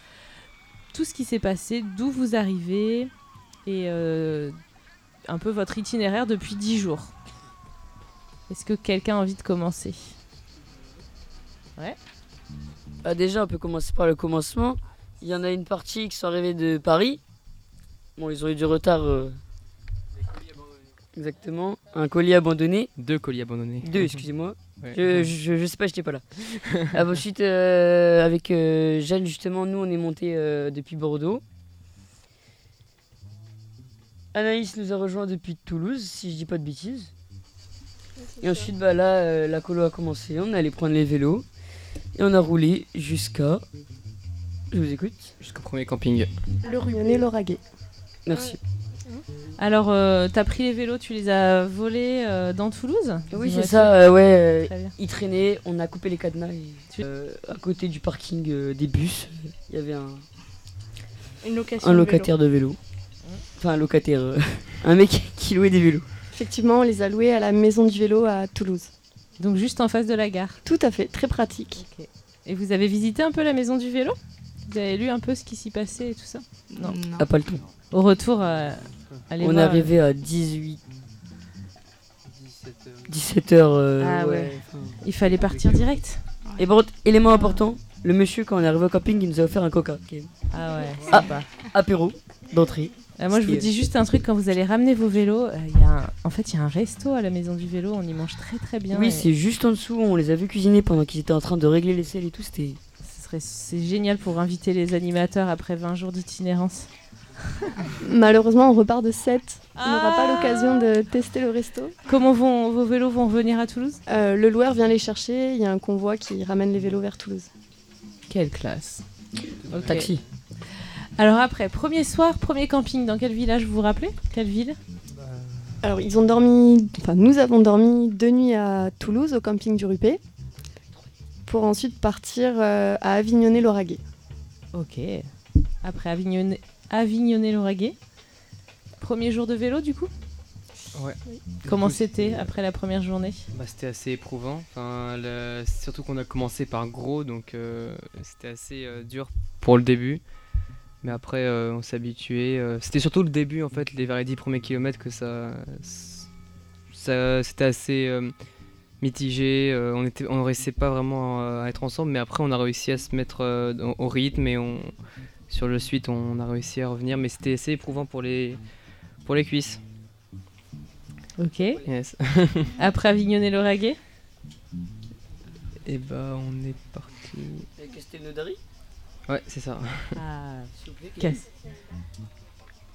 Speaker 1: tout ce qui s'est passé, d'où vous arrivez et un peu votre itinéraire depuis 10 jours. Est-ce que quelqu'un a envie de commencer? Ouais.
Speaker 2: Bah, déjà, on peut commencer par le commencement. Il y en a une partie qui sont arrivés de Paris. Bon, ils ont eu du retard. euh, Exactement. Un colis abandonné.
Speaker 10: Deux colis abandonnés.
Speaker 2: Deux, excusez-moi. *laughs*
Speaker 10: Ouais.
Speaker 2: Je, je, je sais pas, j'étais pas là. *laughs* Ah, bah, ensuite, euh, avec euh, Jeanne, justement, nous, on est monté euh, depuis Bordeaux. Anaïs nous a rejoint depuis Toulouse, si je dis pas de bêtises. Et ensuite, bah, là, euh, la colo a commencé. On est allé prendre les vélos. Et on a roulé jusqu'à. Je vous écoute.
Speaker 10: Jusqu'au premier camping.
Speaker 5: Le Ruyonnais, l'Oraguet.
Speaker 2: Merci.
Speaker 1: Alors, euh, t'as pris les vélos, tu les as volés euh, dans Toulouse?
Speaker 2: Oui, c'est ça, euh, ouais. euh, ils traînaient, on a coupé les cadenas. Et, euh, à côté du parking euh, des bus, il y avait un,
Speaker 3: Une location.
Speaker 2: un
Speaker 3: de
Speaker 2: locataire de vélo. Enfin, un locataire. euh, *laughs* un mec qui louait des vélos.
Speaker 5: Effectivement, on les a loués à la Maison du Vélo à Toulouse.
Speaker 1: Donc juste en face de la gare.
Speaker 5: Tout à fait, très pratique.
Speaker 1: Et vous avez visité un peu la maison du vélo? Vous avez lu un peu ce qui s'y passait et tout ça? Non.
Speaker 2: Ah, pas le tout.
Speaker 1: Au retour, euh, allez
Speaker 2: On est arrivé à 18. 17 heures. euh,
Speaker 1: Ah ouais. Il fallait partir direct
Speaker 2: Et contre, élément important, le monsieur, quand on est arrivé au camping, il nous a offert un coca.
Speaker 1: Ah ouais,
Speaker 2: Ah,
Speaker 1: sympa.
Speaker 2: apéro d'entrée.
Speaker 1: Euh, moi, je vous dis juste un truc quand vous allez ramener vos vélos. euh, il y a un- En fait, il y a un resto à la maison du vélo. On y mange très très bien.
Speaker 2: Oui,
Speaker 1: et
Speaker 2: c'est juste en dessous. On les a vus cuisiner pendant qu'ils étaient en train de régler les selles et tout. C'était.
Speaker 1: ce serait- C'est génial pour inviter les animateurs après 20 jours d'itinérance. *laughs*
Speaker 5: Malheureusement, on repart de 7. On n'aura
Speaker 1: Ah.
Speaker 5: pas l'occasion de tester le resto.
Speaker 1: Comment vont, vos vélos vont venir à Toulouse?
Speaker 5: Euh, le loueur vient les chercher. Il y a un convoi qui ramène les vélos vers Toulouse.
Speaker 1: Quelle classe. Ok.
Speaker 2: Taxi.
Speaker 1: Alors après, premier soir, premier camping. Dans quel village vous vous rappelez Quelle ville?
Speaker 5: Alors, ils ont dormi, enfin, nous avons dormi deux nuits à Toulouse, au camping du Rupé, pour ensuite partir euh, à Avignonnet-Lauragais.
Speaker 1: Ok. Après Avignonnet, Avignonnet-Lauragais. Premier jour de vélo du coup?
Speaker 10: Ouais.
Speaker 1: Comment c'était après la première journée?
Speaker 10: Bah, c'était assez éprouvant. Enfin, le- Surtout qu'on a commencé par gros, donc euh, c'était assez euh, dur pour le début. Mais après, euh, on s'est habitué. euh, C'était surtout le début, en fait, les vers les 10 premiers kilomètres, que ça. ça c'était assez euh, mitigé. euh, on était, on réussissait pas vraiment à être ensemble, mais après, on a réussi à se mettre euh, au- rythme et on, sur le suite, on a réussi à revenir. Mais c'était assez éprouvant pour les, pour les cuisses.
Speaker 1: Ok.
Speaker 10: Yes. *laughs*
Speaker 1: Après Avignonnet-Lauragais
Speaker 10: Et bah, on est parti.
Speaker 2: Castelnaudary?
Speaker 10: Ouais, c'est ça.
Speaker 1: Ah, Cas-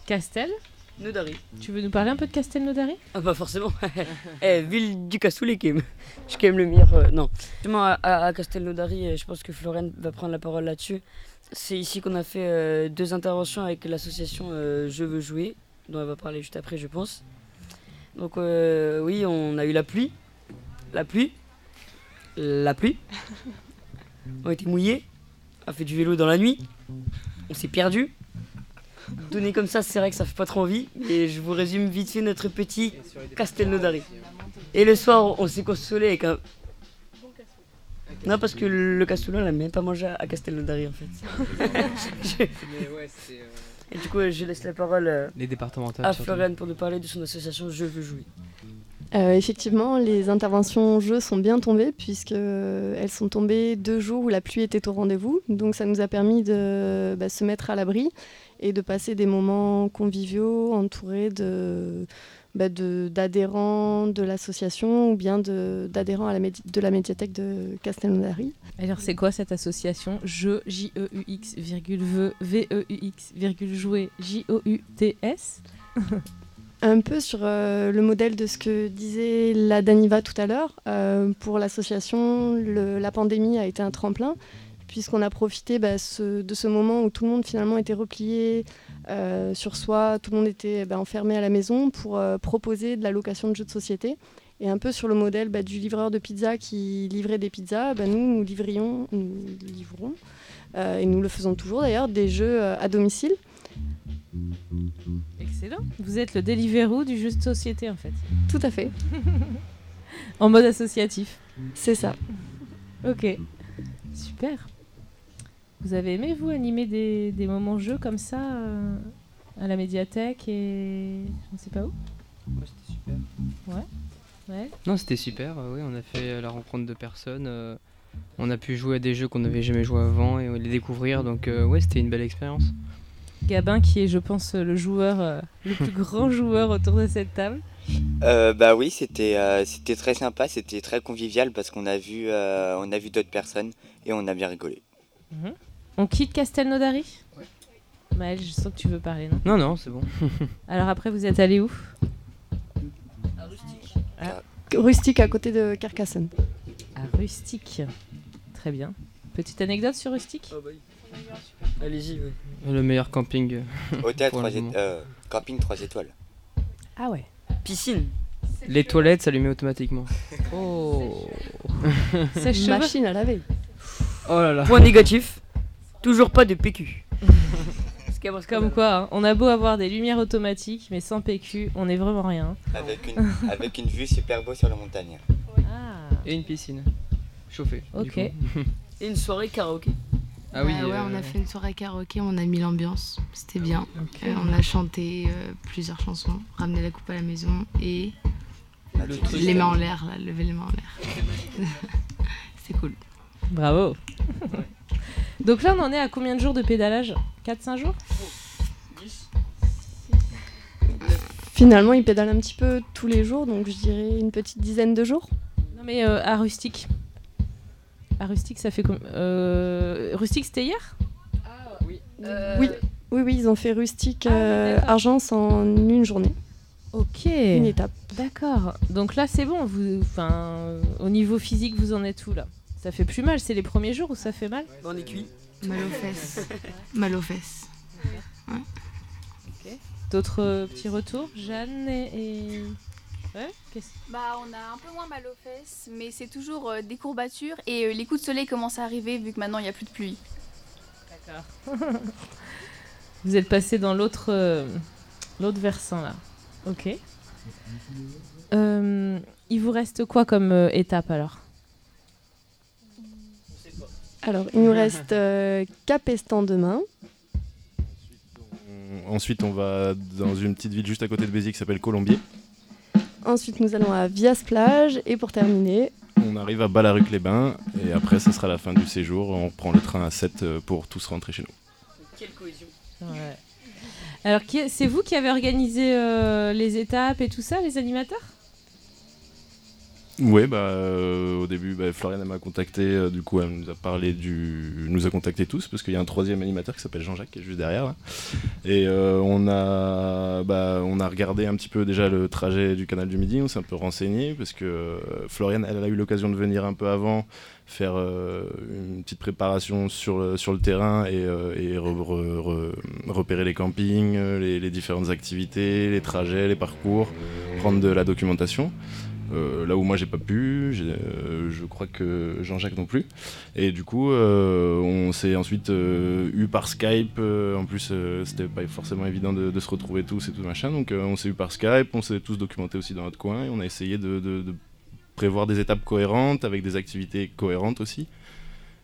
Speaker 1: Castel
Speaker 2: Nodari.
Speaker 1: Tu veux nous parler un peu de Castelnaudary
Speaker 2: Ah bah forcément. *laughs* eh, ville du cassoulet quand même. Je suis quand même le meilleur. euh, non. Justement à, à, à Castelnaudary, euh, je pense que Florent va prendre la parole là-dessus. C'est ici qu'on a fait euh, deux interventions avec l'association euh, Je veux jouer, dont elle va parler juste après, je pense. Donc euh, oui, on a eu la pluie, la pluie, la pluie. *laughs* On a été mouillés, a fait du vélo dans la nuit, on s'est perdu. Donné comme ça, c'est vrai que ça fait pas trop envie, mais je vous résume vite fait notre petit Castelnaudary. Et le soir, on s'est consolé avec un. Non, parce que le cassoulet, on l'a même pas mangé à Castelnaudary en fait. Je- Et du coup, je laisse la parole euh,
Speaker 10: Les départementales,
Speaker 2: à. Floriane pour nous parler de son association Je veux jouer.
Speaker 5: Euh, effectivement, les interventions jeux sont bien tombées puisque euh, elles sont tombées deux jours où la pluie était au rendez-vous. Donc ça nous a permis de bah, se mettre à l'abri et de passer des moments conviviaux entourés de bah, de- d'adhérents de, l'association ou bien de- d'adhérents la de la médiathèque de Castelnaudary.
Speaker 1: Alors c'est quoi cette association? Je, J-E-U-X, virgule V, V-E-U-X, virgule jouer, J-O-U-T-S *laughs*
Speaker 5: Un peu sur euh, le modèle de ce que disait la Daniva tout à l'heure. euh, pour l'association, la pandémie a été un tremplin, puisqu'on a profité bah, de ce moment où tout le monde finalement était replié euh, sur soi, tout le monde était bah, enfermé à la maison pour proposer de la location de jeux de société. Et un peu sur le modèle bah, du livreur de pizza qui livrait des pizzas, nous, nous livrions, nous livrons, et nous le faisons toujours d'ailleurs, des jeux à domicile.
Speaker 1: Excellent. Vous êtes le Deliveroo du jeu de société en fait.
Speaker 5: Tout à fait. *laughs*
Speaker 1: en mode associatif.
Speaker 5: C'est ça.
Speaker 1: Ok. Super. Vous avez aimé, vous, animer des, des moments jeux comme ça euh, à la médiathèque et je ne sais pas où
Speaker 10: c'était super.
Speaker 1: Ouais. Ouais.
Speaker 10: Non, c'était super. euh, oui, on a fait la rencontre de personnes. euh, on a pu jouer à des jeux qu'on n'avait jamais joué avant et les découvrir. Donc, euh, ouais, c'était une belle expérience.
Speaker 1: Gabin, qui est, je pense, le joueur, euh, le plus *laughs* grand joueur autour de cette table.
Speaker 7: Euh, bah oui, c'était euh, c'était très sympa, c'était très convivial parce qu'on a vu euh, on a vu d'autres personnes et on a bien rigolé.
Speaker 1: Mhm. On quitte Castelnaudary? Maël, je sens que tu veux parler, non?
Speaker 10: Non, non, c'est bon. *laughs*
Speaker 1: Alors après, vous êtes allé où?
Speaker 5: Rustique à côté de Carcassonne.
Speaker 1: À Rustique. Très bien. Petite anecdote sur Rustique?
Speaker 2: Allez-y, ouais.
Speaker 10: Le meilleur camping. euh, *laughs*
Speaker 7: Hôtel
Speaker 10: pour le
Speaker 7: 3
Speaker 10: moment.
Speaker 7: camping 3 étoiles.
Speaker 1: Ah ouais.
Speaker 2: Piscine.
Speaker 10: Les toilettes s'allumaient automatiquement. *laughs*
Speaker 1: Oh.
Speaker 5: Sèche-cheveux. Machine à laver.
Speaker 10: Oh là là.
Speaker 2: Point négatif, toujours pas de PQ. *laughs*
Speaker 1: Comme quoi, hein, on a beau avoir des lumières automatiques, mais sans PQ, on n'est vraiment rien.
Speaker 7: Avec une, avec une vue super beau sur la montagne.
Speaker 10: Et une piscine. Chauffée. du
Speaker 1: Ok.
Speaker 10: coup.
Speaker 2: Et une soirée karaoké.
Speaker 10: Ah oui,
Speaker 12: Bah ouais,
Speaker 10: euh,
Speaker 12: on a fait une soirée karaoké, on a mis l'ambiance, c'était bien. Euh, on a chanté euh, plusieurs chansons, ramené la coupe à la maison et
Speaker 10: Le truc,
Speaker 12: les mains en l'air, là, lever les mains en l'air. *laughs* c'était cool.
Speaker 1: Bravo. Donc là, on en est à combien de jours de pédalage? 4-5 jours?
Speaker 5: Finalement, il pédale un petit peu tous les jours, donc je dirais une petite dizaine de jours.
Speaker 1: Non mais euh, à Rustique. À Rustique, ça fait comme... euh, Rustique, c'était hier?
Speaker 5: Oui, oui, oui, ils ont fait rustique euh, Argence en une journée.
Speaker 1: Ok.
Speaker 5: Une étape.
Speaker 1: D'accord. Donc là, c'est bon. Vous, enfin, euh, au niveau physique, vous en êtes où là? Ça fait plus mal. C'est les premiers jours où ça fait mal?
Speaker 2: On est cuit.
Speaker 12: Mal aux fesses. *laughs* Mal aux fesses.
Speaker 1: D'autres euh, petits retours? Jeanne et... et- Ouais
Speaker 15: Bah, on a un peu moins mal aux fesses, mais c'est toujours euh, des courbatures et euh, les coups de soleil commencent à arriver vu que maintenant il n'y a plus de pluie.
Speaker 1: D'accord. *laughs* Vous êtes passé dans l'autre euh, l'autre versant là. Ok. Euh, il vous reste quoi comme euh, étape alors?
Speaker 5: Alors, il nous reste euh, Capestan demain.
Speaker 6: Ensuite, on va dans une petite ville juste à côté de Béziers qui s'appelle Colombier.
Speaker 5: Ensuite, nous allons à Vias-Plage. Et pour terminer,
Speaker 6: On arrive à Balaruc-les-Bains et après, ça sera la fin du séjour. On reprend le train à 7 euh, pour tous rentrer chez nous.
Speaker 2: Quelle cohésion.
Speaker 1: Ouais. Alors, qui est- c'est vous qui avez organisé euh, les étapes et tout ça, les animateurs?
Speaker 6: Oui, bah, euh, au début, bah, Floriane m'a contacté, euh, du coup elle nous a parlé du... nous a contacté tous, parce qu'il y a un troisième animateur qui s'appelle Jean-Jacques, qui est juste derrière. là. Et euh, on, a, bah, on a regardé un petit peu déjà le trajet du canal du Midi, on s'est un peu renseigné, parce que euh, Floriane elle a eu l'occasion de venir un peu avant, faire euh, une petite préparation sur le, sur le terrain et, et re- re- re- repérer les campings, les différentes activités, les trajets, les parcours, prendre de la documentation. Euh, là où moi j'ai pas pu, euh, je crois que Jean-Jacques non plus. Et du coup, euh, on s'est ensuite eu par Skype. en plus, c'était pas forcément évident de, se retrouver tous et tout machin. Donc, on s'est eu par Skype, on s'est tous documentés aussi dans notre coin et on a essayé de, prévoir des étapes cohérentes avec des activités cohérentes aussi.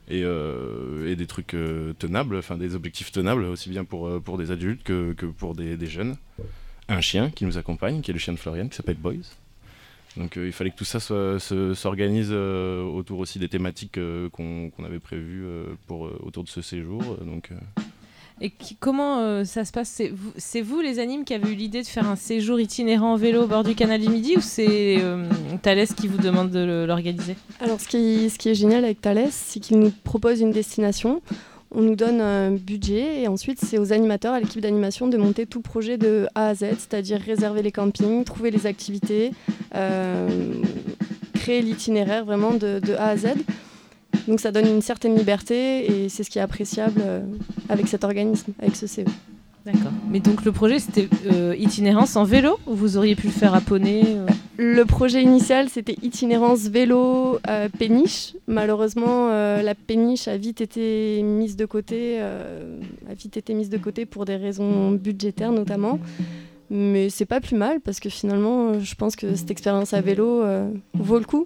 Speaker 6: Et, des trucs tenables, enfin des objectifs tenables, aussi bien pour, pour des adultes que, que pour des, des jeunes. Un chien qui nous accompagne, qui est le chien de Florian, qui s'appelle Boys. Donc euh, il fallait que tout ça s'organise euh, autour aussi des thématiques euh, qu'on avait prévues euh, pour, euh, autour de ce séjour. euh, donc, euh,
Speaker 1: Et qui- comment euh, ça se passe? C'est vous, les animes, qui avez eu l'idée de faire un séjour itinérant en vélo au bord du canal du Midi ou c'est euh, Thalès qui vous demande de l'organiser?
Speaker 5: Alors, ce qui, ce qui est génial avec Thales, c'est qu'il nous propose une destination, on nous donne un budget et ensuite c'est aux animateurs, à l'équipe d'animation de monter tout projet de A à Z, c'est-à-dire réserver les campings, trouver les activités, euh, créer l'itinéraire vraiment de, de A à Z. Donc ça donne une certaine liberté et c'est ce qui est appréciable euh, avec cet organisme, avec ce CE.
Speaker 1: D'accord. Mais donc le projet c'était euh, itinérance en vélo ou vous auriez pu le faire à poney euh?
Speaker 5: Le projet initial, c'était itinérance vélo euh, péniche. Malheureusement, euh, la péniche a vite été mise de côté, a vite été mise de côté pour des raisons budgétaires notamment. Mais c'est pas plus mal parce que finalement, je pense que cette expérience à vélo vaut le coup.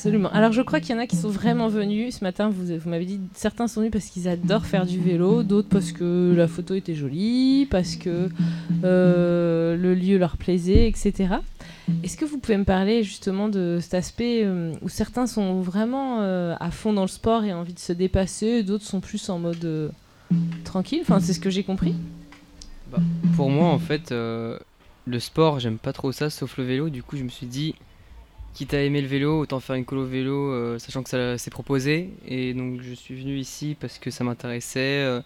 Speaker 1: Absolument. Alors je crois qu'il y en a qui sont vraiment venus ce matin. Vous, vous m'avez dit certains sont venus parce qu'ils adorent faire du vélo, d'autres parce que la photo était jolie, parce que euh, le lieu leur plaisait, etc. Est-ce que vous pouvez me parler justement de cet aspect euh, où certains sont vraiment euh, à fond dans le sport et ont envie de se dépasser, d'autres sont plus en mode euh, tranquille? Enfin, c'est ce que j'ai compris.
Speaker 10: Bah, pour moi, en fait, euh, le sport, j'aime pas trop ça, sauf le vélo. Du coup, je me suis dit, quitte à aimer le vélo, autant faire une colo vélo, euh, sachant que ça s'est proposé. Et donc, je suis venu ici parce que ça m'intéressait. euh,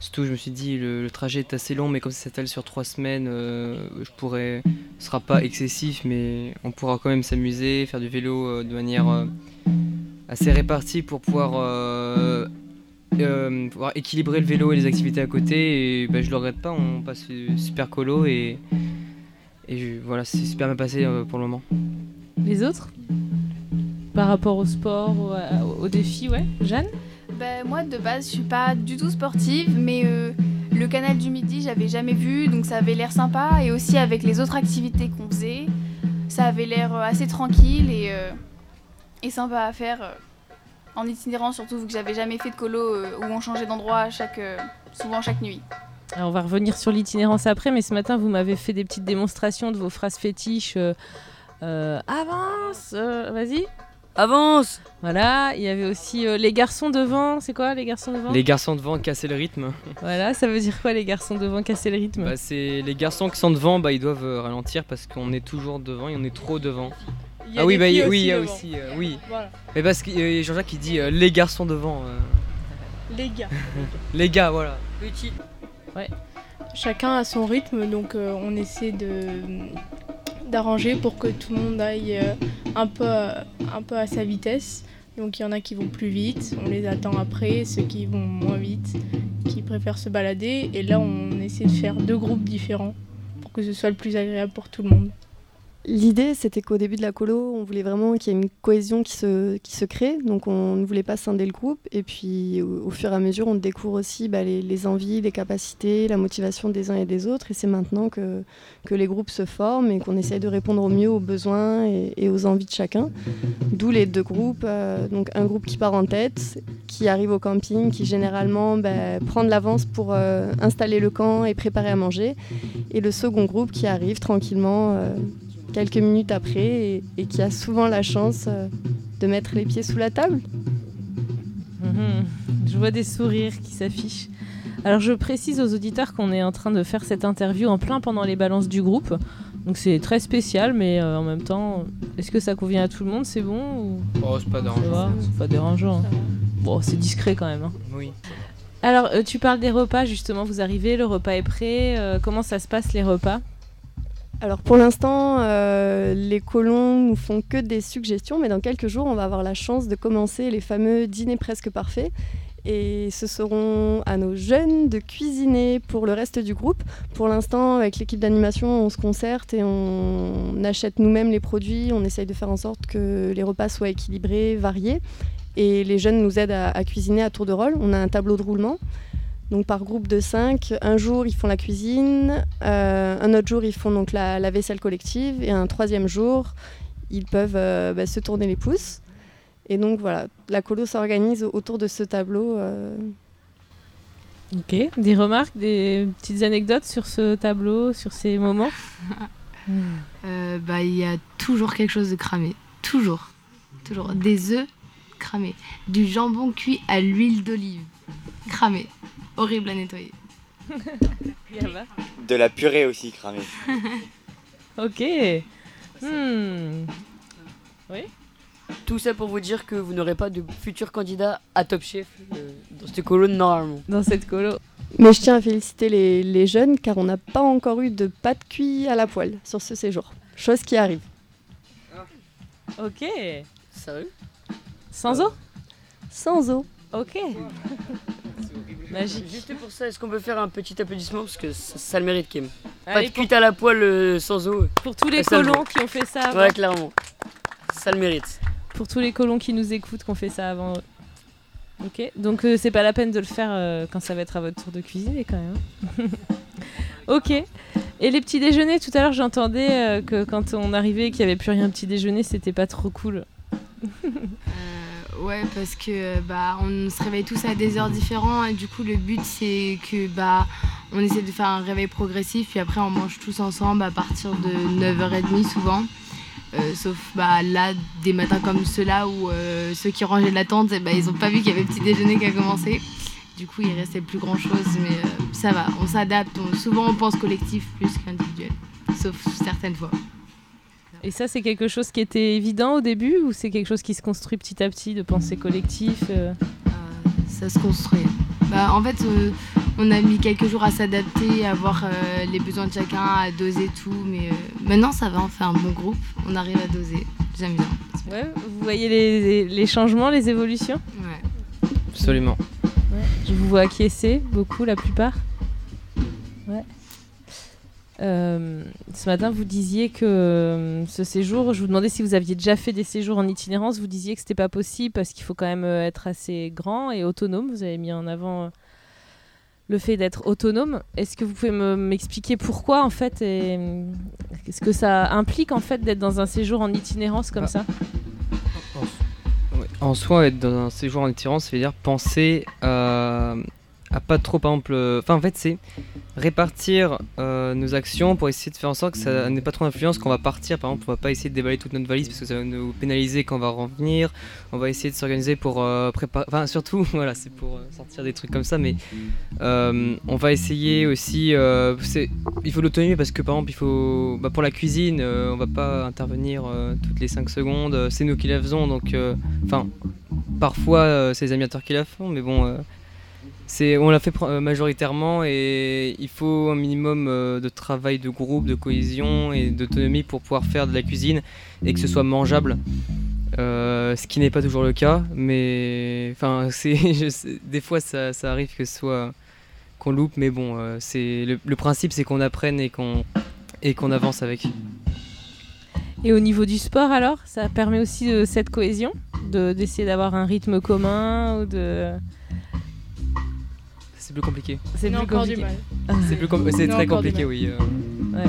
Speaker 10: surtout, je me suis dit, le, le trajet est assez long, mais comme ça s'étale sur trois semaines, euh, je pourrais, ce sera pas excessif, mais on pourra quand même s'amuser, faire du vélo euh, de manière assez répartie pour pouvoir pouvoir équilibrer le vélo et les activités à côté. Et bah, je le regrette pas, on passe super colo et, voilà, c'est super bien passé pour le moment.
Speaker 1: Les autres Par rapport au sport, au, à- au défi, ouais Jeanne
Speaker 15: Bah, moi de base je suis pas du tout sportive mais euh, le canal du midi j'avais jamais vu donc ça avait l'air sympa et aussi avec les autres activités qu'on faisait ça avait l'air euh, assez tranquille et, euh, et sympa à faire euh, en itinérant surtout vu que j'avais jamais fait de colo euh, où on changeait d'endroit chaque, euh, souvent chaque nuit.
Speaker 1: Alors, on va revenir sur l'itinérance après, mais ce matin, vous m'avez fait des petites démonstrations de vos phrases fétiches. Euh, avance euh, Vas-y
Speaker 2: Avance
Speaker 1: Voilà, il y avait aussi euh, les garçons devant. C'est quoi les garçons devant
Speaker 10: Les garçons devant casser le rythme. *laughs*
Speaker 1: Voilà, ça veut dire quoi les garçons devant casser le rythme?
Speaker 10: Bah, c'est les garçons qui sont devant, bah, ils doivent euh, ralentir parce qu'on est toujours devant et on est trop devant.
Speaker 1: Il y a
Speaker 10: ah oui, bah, oui, il y a
Speaker 1: aussi
Speaker 10: euh, oui.
Speaker 1: Voilà.
Speaker 10: Mais parce que euh, Jean-Jacques qui dit euh, les garçons devant. euh,
Speaker 3: Les gars. *laughs*
Speaker 10: les gars, voilà.
Speaker 2: Petit.
Speaker 1: Ouais.
Speaker 3: Chacun a son rythme, donc euh, on essaie de d'arranger pour que tout le monde aille euh, un peu, à- un peu à sa vitesse. Donc il y en a qui vont plus vite, on les attend après, ceux qui vont moins vite, qui préfèrent se balader. Et là, on essaie de faire deux groupes différents pour que ce soit le plus agréable pour tout le monde.
Speaker 5: L'idée, c'était qu'au début de la colo, on voulait vraiment qu'il y ait une cohésion qui se, crée. Donc, on ne voulait pas scinder le groupe. Et puis, au, fur et à mesure, on découvre aussi bah, les, envies, les capacités, la motivation des uns et des autres. Et c'est maintenant que, les groupes se forment et qu'on essaye de répondre au mieux aux besoins et, et aux envies de chacun. D'où les deux groupes. euh, donc, un groupe qui part en tête, qui arrive au camping, qui généralement bah, prend de l'avance pour euh, installer le camp et préparer à manger. Et le second groupe qui arrive tranquillement. euh, quelques minutes après et, et qui a souvent la chance euh, de mettre les pieds sous la table.
Speaker 1: Mhm. Je vois des sourires qui s'affichent. Alors je précise aux auditeurs qu'on est en train de faire cette interview en plein pendant les balances du groupe. Donc c'est très spécial, mais euh, en même temps, est-ce que ça convient à tout le monde? C'est bon ou...
Speaker 10: Oh, c'est pas dérangeant.
Speaker 1: C'est pas dérangeant. hein. Bon, c'est discret quand même. hein.
Speaker 10: Oui.
Speaker 1: Alors, euh, tu parles des repas, justement, vous arrivez, le repas est prêt. euh, comment ça se passe les repas?
Speaker 5: Alors pour l'instant, euh, les colons nous font que des suggestions, mais dans quelques jours, on va avoir la chance de commencer les fameux dîners presque parfaits. Et ce seront à nos jeunes de cuisiner pour le reste du groupe. Pour l'instant, avec l'équipe d'animation, on se concerte et on achète nous-mêmes les produits. On essaye de faire en sorte que les repas soient équilibrés, variés. Et les jeunes nous aident à, à cuisiner à tour de rôle. On a un tableau de roulement. Donc par groupe de 5, un jour ils font la cuisine, euh, un autre jour ils font donc la, la vaisselle collective et un troisième jour ils peuvent euh, bah, se tourner les pouces. Et donc voilà, la colo s'organise autour de ce tableau. euh.
Speaker 1: Ok. Des remarques, des petites anecdotes sur ce tableau, sur ces moments? *laughs*
Speaker 12: Euh, bah, il y a toujours quelque chose de cramé. Toujours. Toujours. Des œufs cramés. Du jambon cuit à l'huile d'olive. Cramé. Horrible à nettoyer. *laughs*
Speaker 7: De la purée aussi cramée. *laughs*
Speaker 1: ok. Hmm. Oui
Speaker 2: Tout ça pour vous dire que vous n'aurez pas de futur candidat à Top Chef euh, dans cette colonne normalement.
Speaker 1: Dans cette colo.
Speaker 5: Mais je tiens à féliciter les, les jeunes car on n'a pas encore eu de pâte cuite à la poêle sur ce séjour. Chose qui arrive.
Speaker 1: Ok.
Speaker 2: Sérieux?
Speaker 1: Sans eau?
Speaker 5: Sans eau.
Speaker 1: Ok. Magique.
Speaker 2: Juste pour ça, est-ce qu'on peut faire un petit applaudissement Parce que ça, ça le mérite, Kim. Pas de pute à la poêle euh, sans eau.
Speaker 1: Pour tous les colons qui ont fait ça avant.
Speaker 2: Ouais, clairement. Ça le mérite.
Speaker 1: Pour tous les colons qui nous écoutent, qu'on fait ça avant. Ok, donc euh, c'est pas la peine de le faire euh, quand ça va être à votre tour de cuisiner quand même. hein. *laughs* ok. Et les petits déjeuners, tout à l'heure j'entendais euh, que quand on arrivait et qu'il n'y avait plus rien petit déjeuner, c'était pas trop cool. *laughs*
Speaker 12: Ouais, parce que bah, on se réveille tous à des heures différentes et du coup le but c'est que bah on essaie de faire un réveil progressif puis après on mange tous ensemble à partir de 9h30 souvent. Euh, sauf bah, là des matins comme ceux-là où euh, ceux qui rangeaient la tente eh bah, ils ont pas vu qu'il y avait petit déjeuner qui a commencé. Du coup il restait plus grand chose mais euh, ça va, on s'adapte. Souvent on pense collectif plus qu'individuel. Sauf certaines fois.
Speaker 1: Et ça, c'est quelque chose qui était évident au début ou c'est quelque chose qui se construit petit à petit de penser collectif euh
Speaker 12: ça se construit. Bah, en fait, euh, on a mis quelques jours à s'adapter, à voir euh, les besoins de chacun, à doser tout. Mais euh, maintenant, ça va, on fait un bon groupe. On arrive à doser. J'aime bien.
Speaker 1: Ouais, vous voyez les, les changements, les évolutions?
Speaker 12: Ouais.
Speaker 10: Absolument.
Speaker 1: Ouais. Je vous vois acquiescer, beaucoup, la plupart. Euh, ce matin, vous disiez que euh, ce séjour, je vous demandais si vous aviez déjà fait des séjours en itinérance. Vous disiez que c'était pas possible parce qu'il faut quand même euh, être assez grand et autonome. Vous avez mis en avant le fait d'être autonome. Est-ce que vous pouvez me- m'expliquer pourquoi en fait et ce que ça implique en fait d'être dans un séjour en itinérance comme
Speaker 10: Ah.
Speaker 1: ça?
Speaker 10: En soi, être dans un séjour en itinérance, ça veut dire penser à, à pas trop, par exemple. euh, Enfin, en fait, c'est répartir euh, nos actions pour essayer de faire en sorte que ça n'ait pas trop d'influence quand on va partir. Par exemple, on va pas essayer de déballer toute notre valise parce que ça va nous pénaliser quand on va revenir. On va essayer de s'organiser pour euh, préparer. Enfin, surtout, *laughs* voilà, c'est pour sortir des trucs comme ça. Mais on va essayer aussi. il faut l'autonomie parce que, par exemple, il faut. bah, pour la cuisine, on va pas intervenir toutes les 5 secondes. C'est nous qui la faisons. Donc, enfin, parfois, c'est les animateurs qui la font. Mais bon. On l'a fait majoritairement et il faut un minimum euh, de travail de groupe, de cohésion et d'autonomie pour pouvoir faire de la cuisine et que ce soit mangeable. Euh, ce qui n'est pas toujours le cas, mais enfin, *laughs* des fois ça, arrive que ce soit qu'on loupe, mais bon, euh, c'est le, principe c'est qu'on apprenne et qu'on avance avec.
Speaker 1: Et au niveau du sport alors, ça permet aussi de cette cohésion, de d'essayer d'avoir un rythme commun ou de.
Speaker 10: C'est plus compliqué.
Speaker 1: C'est plus
Speaker 3: encore du
Speaker 1: compliqué.
Speaker 3: mal.
Speaker 10: C'est plus com- c'est très compliqué, oui. euh.
Speaker 1: Ouais.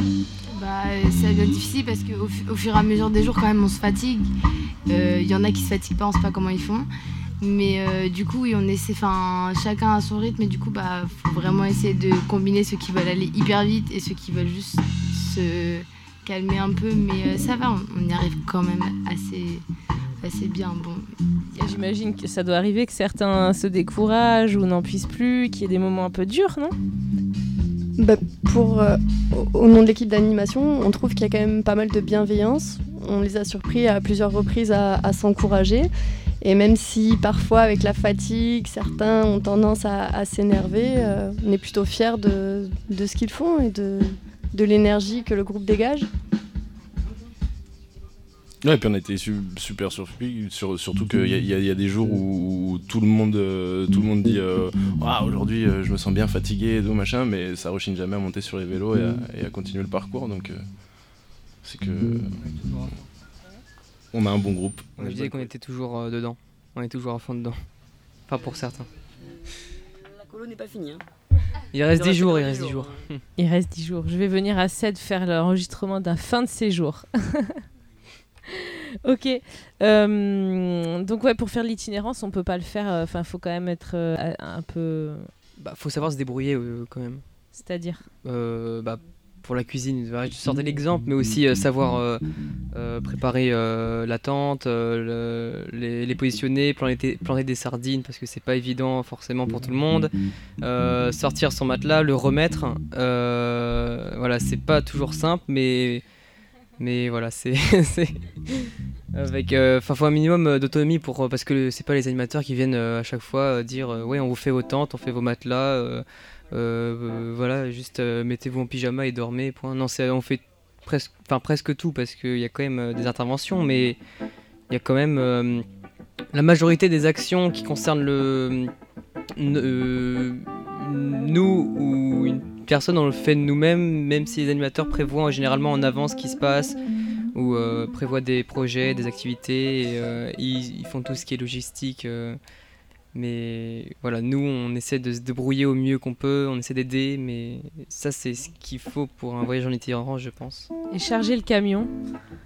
Speaker 12: Bah, ça devient difficile parce qu'au au fur et à mesure des jours, quand même, on se fatigue. Euh, Il y en a qui se fatiguent pas, on sait pas comment ils font. Mais euh, du coup, oui, on essaie, enfin, chacun a son rythme et du coup, bah, faut vraiment essayer de combiner ceux qui veulent aller hyper vite et ceux qui veulent juste se calmer un peu. Mais euh, ça va, on, on y arrive quand même assez, assez bien. Bon,
Speaker 1: J'imagine que ça doit arriver que certains se découragent ou n'en puissent plus, qu'il y ait des moments un peu durs, non?
Speaker 5: Bah, pour, euh, au- au nom de l'équipe d'animation, on trouve qu'il y a quand même pas mal de bienveillance. On les a surpris à plusieurs reprises à, à s'encourager. Et même si parfois avec la fatigue, certains ont tendance à, à s'énerver, euh, on est plutôt fiers de, de ce qu'ils font et de, de l'énergie que le groupe dégage.
Speaker 6: Ouais, et puis on a été su- super surpris, sur- surtout qu'il y, a- y y des jours où, où tout, le monde, euh, tout le monde dit euh, Ouah, aujourd'hui euh, je me sens bien fatigué et tout machin, mais ça rechigne jamais à monter sur les vélos et à, et à continuer le parcours. Donc euh, c'est que on a un bon groupe.
Speaker 10: On disait qu'on était toujours euh, dedans. On est toujours à fond dedans. Enfin, pour certains.
Speaker 2: La colo n'est pas finie. Hein.
Speaker 10: Il reste
Speaker 2: Il
Speaker 10: 10 jours, il reste 10 jours.
Speaker 1: Il reste 10 jours. Je vais venir à 7 faire l'enregistrement d'un fin de séjour. *laughs* ok. Euh, donc ouais, pour faire l'itinérance, on peut pas le faire. Enfin, il faut quand même être euh, un peu.
Speaker 10: Bah, faut savoir se débrouiller euh, quand même.
Speaker 1: C'est-à-dire
Speaker 10: Euh, bah, pour la cuisine, je sortais l'exemple, mais aussi euh, savoir euh, euh, préparer euh, la tente, euh, le- les, les positionner, planter, planter des sardines parce que c'est pas évident forcément pour tout le monde. Euh, sortir son matelas, le remettre. euh, voilà, c'est pas toujours simple, mais mais voilà, c'est *laughs* avec enfin faut un minimum euh, d'autonomie pour parce que c'est pas les animateurs qui viennent euh, à chaque fois euh, dire euh, ouais on vous fait vos tentes, on fait vos matelas. euh, euh, euh, voilà, juste euh, mettez-vous en pyjama et dormez. Point. Non, on fait presque, enfin presque tout parce qu'il y a quand même euh, des interventions, mais il y a quand même euh, la majorité des actions qui concernent le, euh, nous ou une personne, on le fait nous-mêmes, même si les animateurs prévoient généralement en avance ce qui se passe ou euh, prévoient des projets, des activités. et, euh, ils, ils font tout ce qui est logistique. euh, mais voilà, nous, on essaie de se débrouiller au mieux qu'on peut, on essaie d'aider, mais ça, c'est ce qu'il faut pour un voyage en itinérance, je pense.
Speaker 1: Et charger le camion,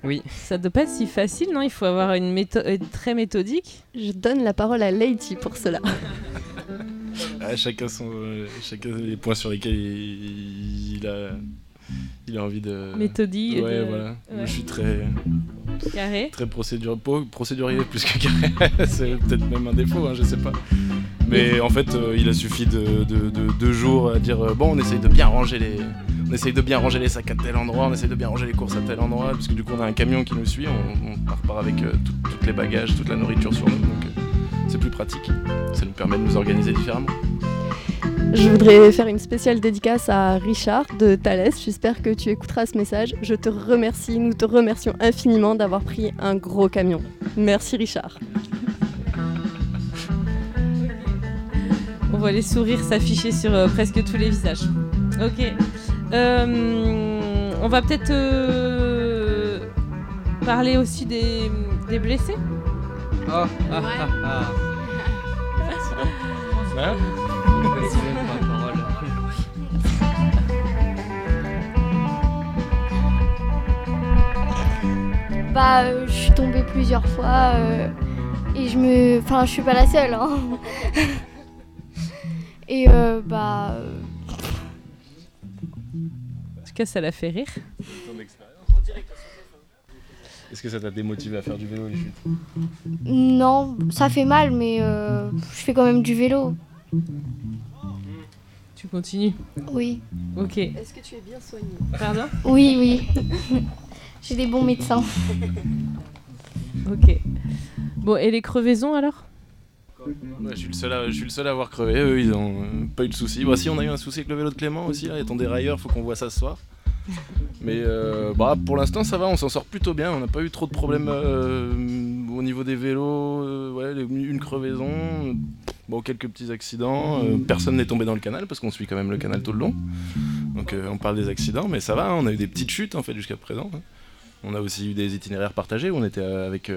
Speaker 10: Oui.
Speaker 1: ça doit pas être si facile, non? Il faut avoir une méthode très méthodique.
Speaker 5: Je donne la parole à Lady pour cela. *laughs*
Speaker 6: Ah, chacun, son, euh, chacun les points sur lesquels il, il a, il a envie de.
Speaker 1: Méthodique,
Speaker 6: Ouais,
Speaker 1: de-
Speaker 6: voilà.
Speaker 1: ouais.
Speaker 6: Moi, je suis très.
Speaker 1: Carré.
Speaker 6: Très procédurier plus que carré. *laughs* C'est peut-être même un défaut, hein, je sais pas. Mais en fait, euh, il a suffi de, de- de deux jours à dire euh, bon, on essaye de bien ranger les. On essaye de bien ranger les sacs à tel endroit, on essaye de bien ranger les courses à tel endroit, parce que du coup on a un camion qui nous suit, on, on repart avec euh, tout- toutes les bagages, toute la nourriture sur nous, donc c'est plus pratique. Ça nous permet de nous organiser différemment.
Speaker 5: Je voudrais faire une spéciale dédicace à Richard de Thalès. J'espère que tu écouteras ce message. Je te remercie, nous te remercions infiniment d'avoir pris un gros camion. Merci Richard.
Speaker 1: On voit les sourires s'afficher sur euh, presque tous les visages. Ok. Euh, on va peut-être euh, parler aussi des, des blessés?
Speaker 10: Ah, ah, ah, ah.
Speaker 6: Hein
Speaker 10: la parole.
Speaker 16: Bah, euh, je suis tombée plusieurs fois euh, et je me. Enfin, je suis pas la seule. Hein. *laughs* et euh, bah. euh,
Speaker 1: En tout cas, ça l'a fait rire.
Speaker 6: Est-ce que ça t'a démotivé à faire du vélo, les chutes
Speaker 16: non, ça fait mal, mais euh, je fais quand même du vélo.
Speaker 1: Tu continues
Speaker 16: Oui.
Speaker 1: Ok.
Speaker 5: Est-ce que tu es bien soigné?
Speaker 1: Pardon?
Speaker 16: Oui, oui. *laughs* J'ai des bons médecins. *laughs*
Speaker 1: Ok. Bon, et les crevaisons alors?
Speaker 6: Ouais, je, suis le seul à, je suis le seul à avoir crevé, eux ils ont euh, pas eu de soucis. Voici, on a eu un souci avec le vélo de Clément aussi, là, étant des railleurs, faut qu'on voit ça ce soir. Mais euh, bah, pour l'instant ça va, on s'en sort plutôt bien, on n'a pas eu trop de problèmes euh, au niveau des vélos, euh, ouais, une crevaison, bon, quelques petits accidents, personne n'est tombé dans le canal parce qu'on suit quand même le canal tout le long. Donc on parle des accidents, mais ça va, on a eu des petites chutes en fait jusqu'à présent. hein. On a aussi eu des itinéraires partagés où on était avec,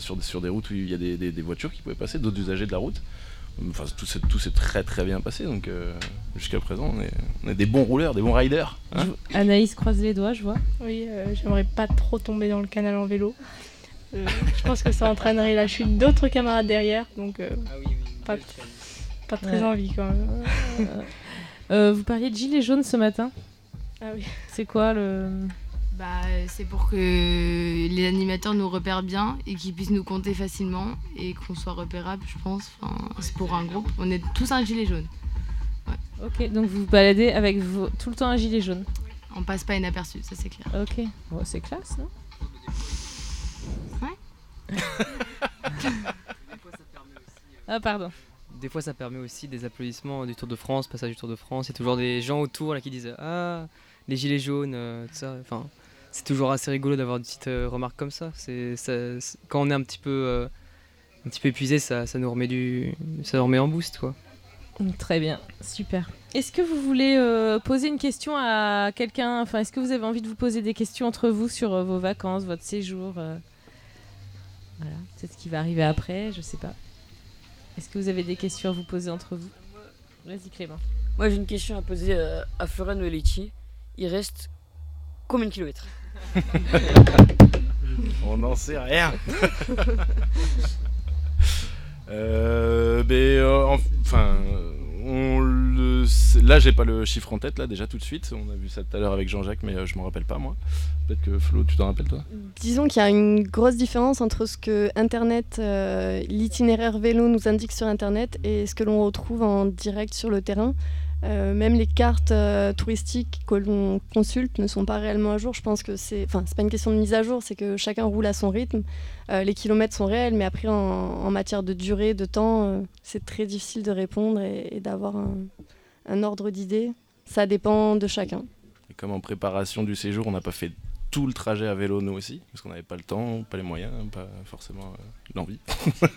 Speaker 6: sur, sur des routes où il y a des- des voitures qui pouvaient passer, d'autres usagers de la route. Enfin, tout s'est tout s'est très très bien passé, donc euh, jusqu'à présent on est, on est des bons rouleurs, des bons riders. hein.
Speaker 1: Anaïs croise les doigts, je vois.
Speaker 3: Oui, euh, j'aimerais pas trop tomber dans le canal en vélo. Euh, je pense que ça entraînerait la chute d'autres camarades derrière, donc euh, pas, pas très
Speaker 1: Ouais.
Speaker 3: envie quand même.
Speaker 1: Euh, vous parliez de gilets jaunes ce matin.
Speaker 3: Ah oui.
Speaker 1: C'est quoi le.
Speaker 12: Bah, c'est pour que les animateurs nous repèrent bien et qu'ils puissent nous compter facilement et qu'on soit repérable, je pense. Enfin, c'est pour un groupe. On est tous un gilet jaune.
Speaker 1: Ok, donc vous vous baladez avec vos- tout le temps un gilet jaune.
Speaker 12: On passe pas inaperçu, ça c'est clair.
Speaker 1: Ok, bon, c'est classe, non? Ah, pardon.
Speaker 10: Des fois, ça permet aussi des applaudissements du Tour de France, passage du Tour de France. Il y a toujours des gens autour là, qui disent Ah, les gilets jaunes, euh, tout ça. Enfin, c'est toujours assez rigolo d'avoir une petite euh, remarque comme ça. C'est, quand on est un petit peu, euh, un petit peu épuisé, ça, ça nous remet du, ça nous remet en boost, quoi.
Speaker 1: Très bien, super. Est-ce que vous voulez euh, poser une question à quelqu'un? Enfin, est-ce que vous avez envie de vous poser des questions entre vous sur euh, vos vacances, votre séjour euh, Voilà, peut-être ce qui va arriver après, je sais pas. Est-ce que vous avez des questions à vous poser entre vous? Vas-y, Clément.
Speaker 2: Moi j'ai une question à poser euh, à Florian Olici. Il reste combien de kilomètres? *laughs*
Speaker 6: On n'en sait rien. *laughs* Euh, mais euh, enf- enfin, on le sait- là j'ai pas le chiffre en tête là déjà tout de suite. On a vu ça tout à l'heure avec Jean-Jacques, mais euh, je m'en rappelle pas moi. Peut-être que Flo, tu t'en rappelles toi?
Speaker 5: Disons qu'il y a une grosse différence entre ce que Internet, euh, l'itinéraire vélo nous indique sur Internet et ce que l'on retrouve en direct sur le terrain. Euh, même les cartes euh, touristiques que l'on consulte ne sont pas réellement à jour. Je pense que c'est, enfin, c'est pas une question de mise à jour, c'est que chacun roule à son rythme. Euh, les kilomètres sont réels, mais après en, matière de durée, de temps, c'est très difficile de répondre et, et d'avoir un, un ordre d'idée. Ça dépend de chacun.
Speaker 6: Et comme en préparation du séjour, on n'a pas fait tout le trajet à vélo nous aussi, parce qu'on n'avait pas le temps, pas les moyens, pas forcément euh, l'envie.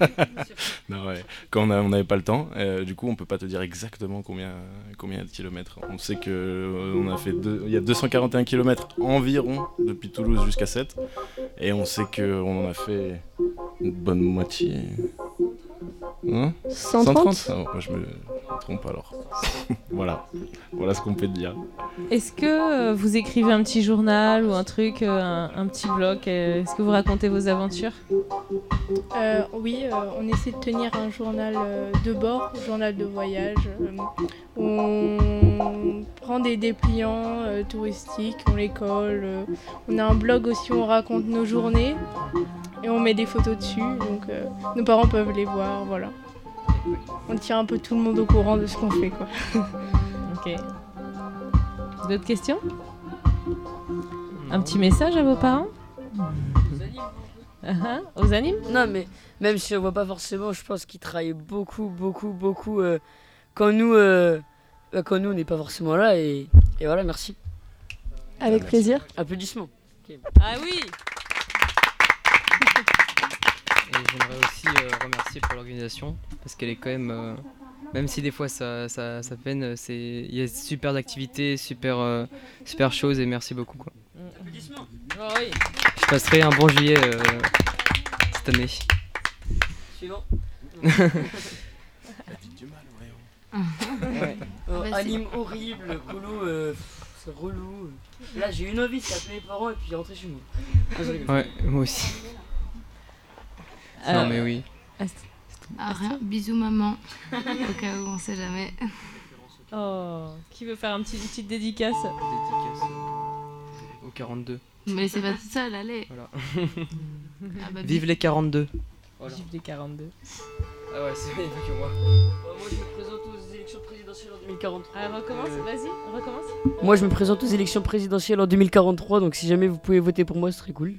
Speaker 6: *laughs* non, ouais. Quand on on n'avait pas le temps, euh, du coup on peut pas te dire exactement combien, combien de kilomètres. On sait que euh, on a fait deux- il y a 241 kilomètres environ depuis Toulouse jusqu'à 7, et on sait qu'on en a fait une bonne moitié. Hein
Speaker 5: 130?
Speaker 6: Ah, moi, je me trompe alors. *laughs* voilà, voilà ce qu'on peut te dire.
Speaker 1: Est-ce que euh, vous écrivez un petit journal ou un truc, euh, un, un petit blog euh, Est-ce que vous racontez vos aventures?
Speaker 3: Euh, oui, euh, on essaie de tenir un journal de bord, journal de voyage. euh, on prend des dépliants euh, touristiques, on les colle. euh, on a un blog aussi où on raconte nos journées et on met des photos dessus. Donc euh, nos parents peuvent les voir, voilà. On tient un peu tout le monde au courant de ce qu'on fait, quoi. *laughs*
Speaker 1: Ok. D'autres questions? Un petit message à vos parents? Aux animes *laughs*
Speaker 2: Non, mais même si on voit pas forcément, je pense qu'ils travaillent beaucoup, beaucoup, beaucoup euh, quand nous, euh, bah, quand nous, on n'est pas forcément là. Et, et voilà, merci.
Speaker 5: Avec plaisir.
Speaker 2: Applaudissements.
Speaker 1: Ah oui
Speaker 10: j'aimerais aussi euh, remercier pour l'organisation parce qu'elle est quand même, euh, même si des fois ça, ça, ça peine, c'est il y a super d'activités, super, euh, super choses et merci beaucoup quoi.
Speaker 2: Applaudissements.
Speaker 1: Oh oui.
Speaker 10: Je passerai un bon juillet euh, cette année.
Speaker 2: Suivant. *laughs*
Speaker 10: Ouais.
Speaker 2: Euh,
Speaker 12: Vas-y.
Speaker 2: anime horrible, colo, euh, c'est relou. Là, j'ai une envie, c'est appeler les parents et puis rentrer chez moi. Ah.
Speaker 10: Ouais, moi aussi. Non mais oui.
Speaker 12: Ah, rien. Bisous maman. *laughs* Au cas où, on sait jamais.
Speaker 1: Oh, qui veut faire un petit, une petite dédicace
Speaker 10: Dédicace euh, au 42.
Speaker 12: Mais c'est pas tout seul, allez.
Speaker 10: Voilà.
Speaker 12: Ah bah,
Speaker 10: Vive les 42. Voilà.
Speaker 1: Vive les 42.
Speaker 10: Ah ouais, c'est pas que moi.
Speaker 2: Euh, moi, je me présente aux élections présidentielles en 2043.
Speaker 1: Ah, recommence,
Speaker 2: Euh,
Speaker 1: vas-y, recommence.
Speaker 2: Moi, je me présente aux élections présidentielles en 2043, donc si jamais vous pouvez voter pour moi, ce serait cool.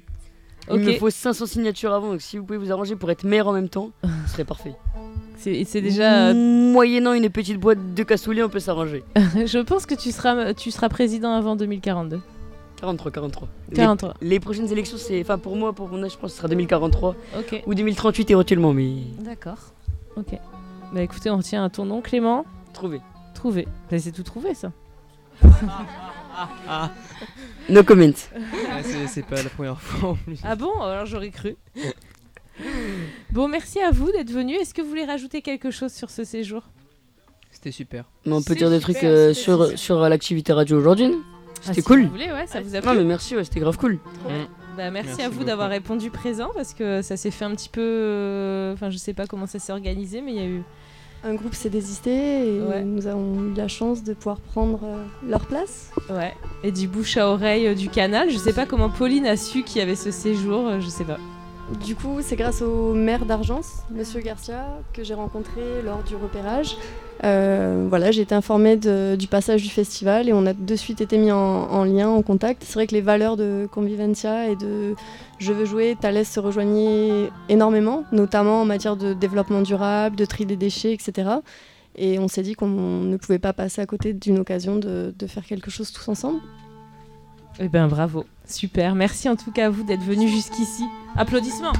Speaker 2: Il me faut 500 signatures avant, donc si vous pouvez vous arranger pour être maire en même temps, ce serait parfait. *laughs*
Speaker 1: C'est déjà. euh,
Speaker 2: Moyennant une petite boîte de cassoulet, on peut s'arranger. *laughs*
Speaker 1: je pense que tu seras, tu seras président avant 2042.
Speaker 2: 43, 43. Les-
Speaker 1: 43.
Speaker 2: Les, prochaines élections, c'est. Enfin, pour moi, pour mon âge, je pense que ce sera 2043.
Speaker 1: Ok.
Speaker 2: Ou 2038 éventuellement, mais.
Speaker 1: D'accord. Ok. Bah écoutez, on retient ton nom, Clément.
Speaker 2: Trouvé.
Speaker 1: Trouvé. Bah, c'est tout trouvé, ça. *laughs*
Speaker 2: No comment.
Speaker 10: Ouais, c'est- pas la première fois en plus.
Speaker 1: Ah bon Alors j'aurais cru. bon, merci à vous d'être venus. Est-ce que vous voulez rajouter quelque chose sur ce séjour?
Speaker 10: C'était super.
Speaker 2: Mais on peut dire des
Speaker 1: super,
Speaker 2: trucs euh, sur,
Speaker 1: super.
Speaker 2: sur euh, l'activité radio aujourd'hui non
Speaker 1: Ah,
Speaker 2: C'était
Speaker 1: si
Speaker 2: cool.
Speaker 1: vous voulez, ouais, ça vous a
Speaker 2: Non,
Speaker 1: plu
Speaker 2: mais merci, ouais, c'était grave cool.
Speaker 1: Bah, merci,
Speaker 10: Merci
Speaker 1: à vous d'avoir répondu présent parce que ça s'est fait un petit peu. euh, Enfin, je sais pas comment ça s'est organisé, mais il y a eu.
Speaker 5: Un groupe s'est désisté et
Speaker 1: Ouais.
Speaker 5: nous avons eu la chance de pouvoir prendre euh, leur place.
Speaker 1: Ouais. Et du bouche à oreille euh, du canal. Je sais pas comment Pauline a su qu'il y avait ce séjour. euh, Je sais pas.
Speaker 5: Du coup, c'est grâce au maire d'Argence, Monsieur Garcia, que j'ai rencontré lors du repérage. Euh, voilà, j'ai été informée du passage du festival et on a de suite été mis en, en lien, en contact. C'est vrai que les valeurs de Convivencia et de Je veux jouer, Thalès se rejoignaient énormément, notamment en matière de développement durable, de tri des déchets, etc. Et on s'est dit qu'on ne pouvait pas passer à côté d'une occasion de faire quelque chose tous ensemble.
Speaker 1: Eh ben bravo, super. Merci en tout cas à vous d'être venus jusqu'ici. Applaudissements.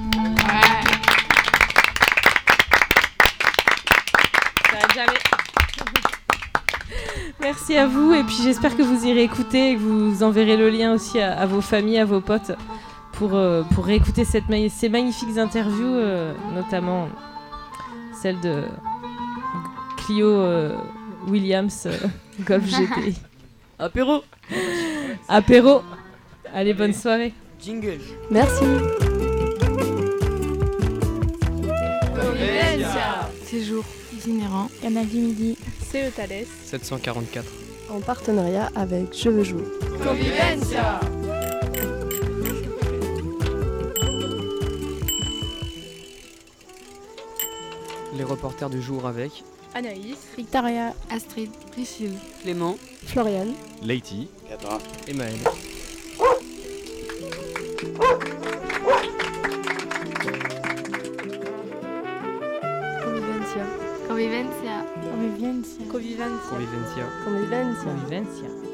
Speaker 1: Ça a jamais- *laughs* Merci à vous et puis j'espère que vous irez écouter et que vous enverrez le lien aussi à, à vos familles, à vos potes pour, euh, pour réécouter cette ma- ces magnifiques interviews, euh, notamment celle de Clio euh, Williams Golf GTI.
Speaker 2: Apéro
Speaker 1: Apéro Allez, bonne soirée
Speaker 2: Jingle
Speaker 5: Merci.
Speaker 12: Séjour itinérant. Canal du Midi.
Speaker 3: C'est le Thalès.
Speaker 10: 744.
Speaker 5: En partenariat avec Je veux jouer.
Speaker 13: Convivencia
Speaker 10: Les reporters du jour avec.
Speaker 3: Anaïs.
Speaker 12: Victoria. Astrid. Priscille.
Speaker 2: Clément.
Speaker 5: Floriane.
Speaker 6: Leiti.
Speaker 10: Et Maël.
Speaker 5: Convivencia.
Speaker 12: Convivencia. Convivencia.
Speaker 3: Convivencia.
Speaker 10: Convivencia.
Speaker 5: Convivencia.
Speaker 1: Convivencia.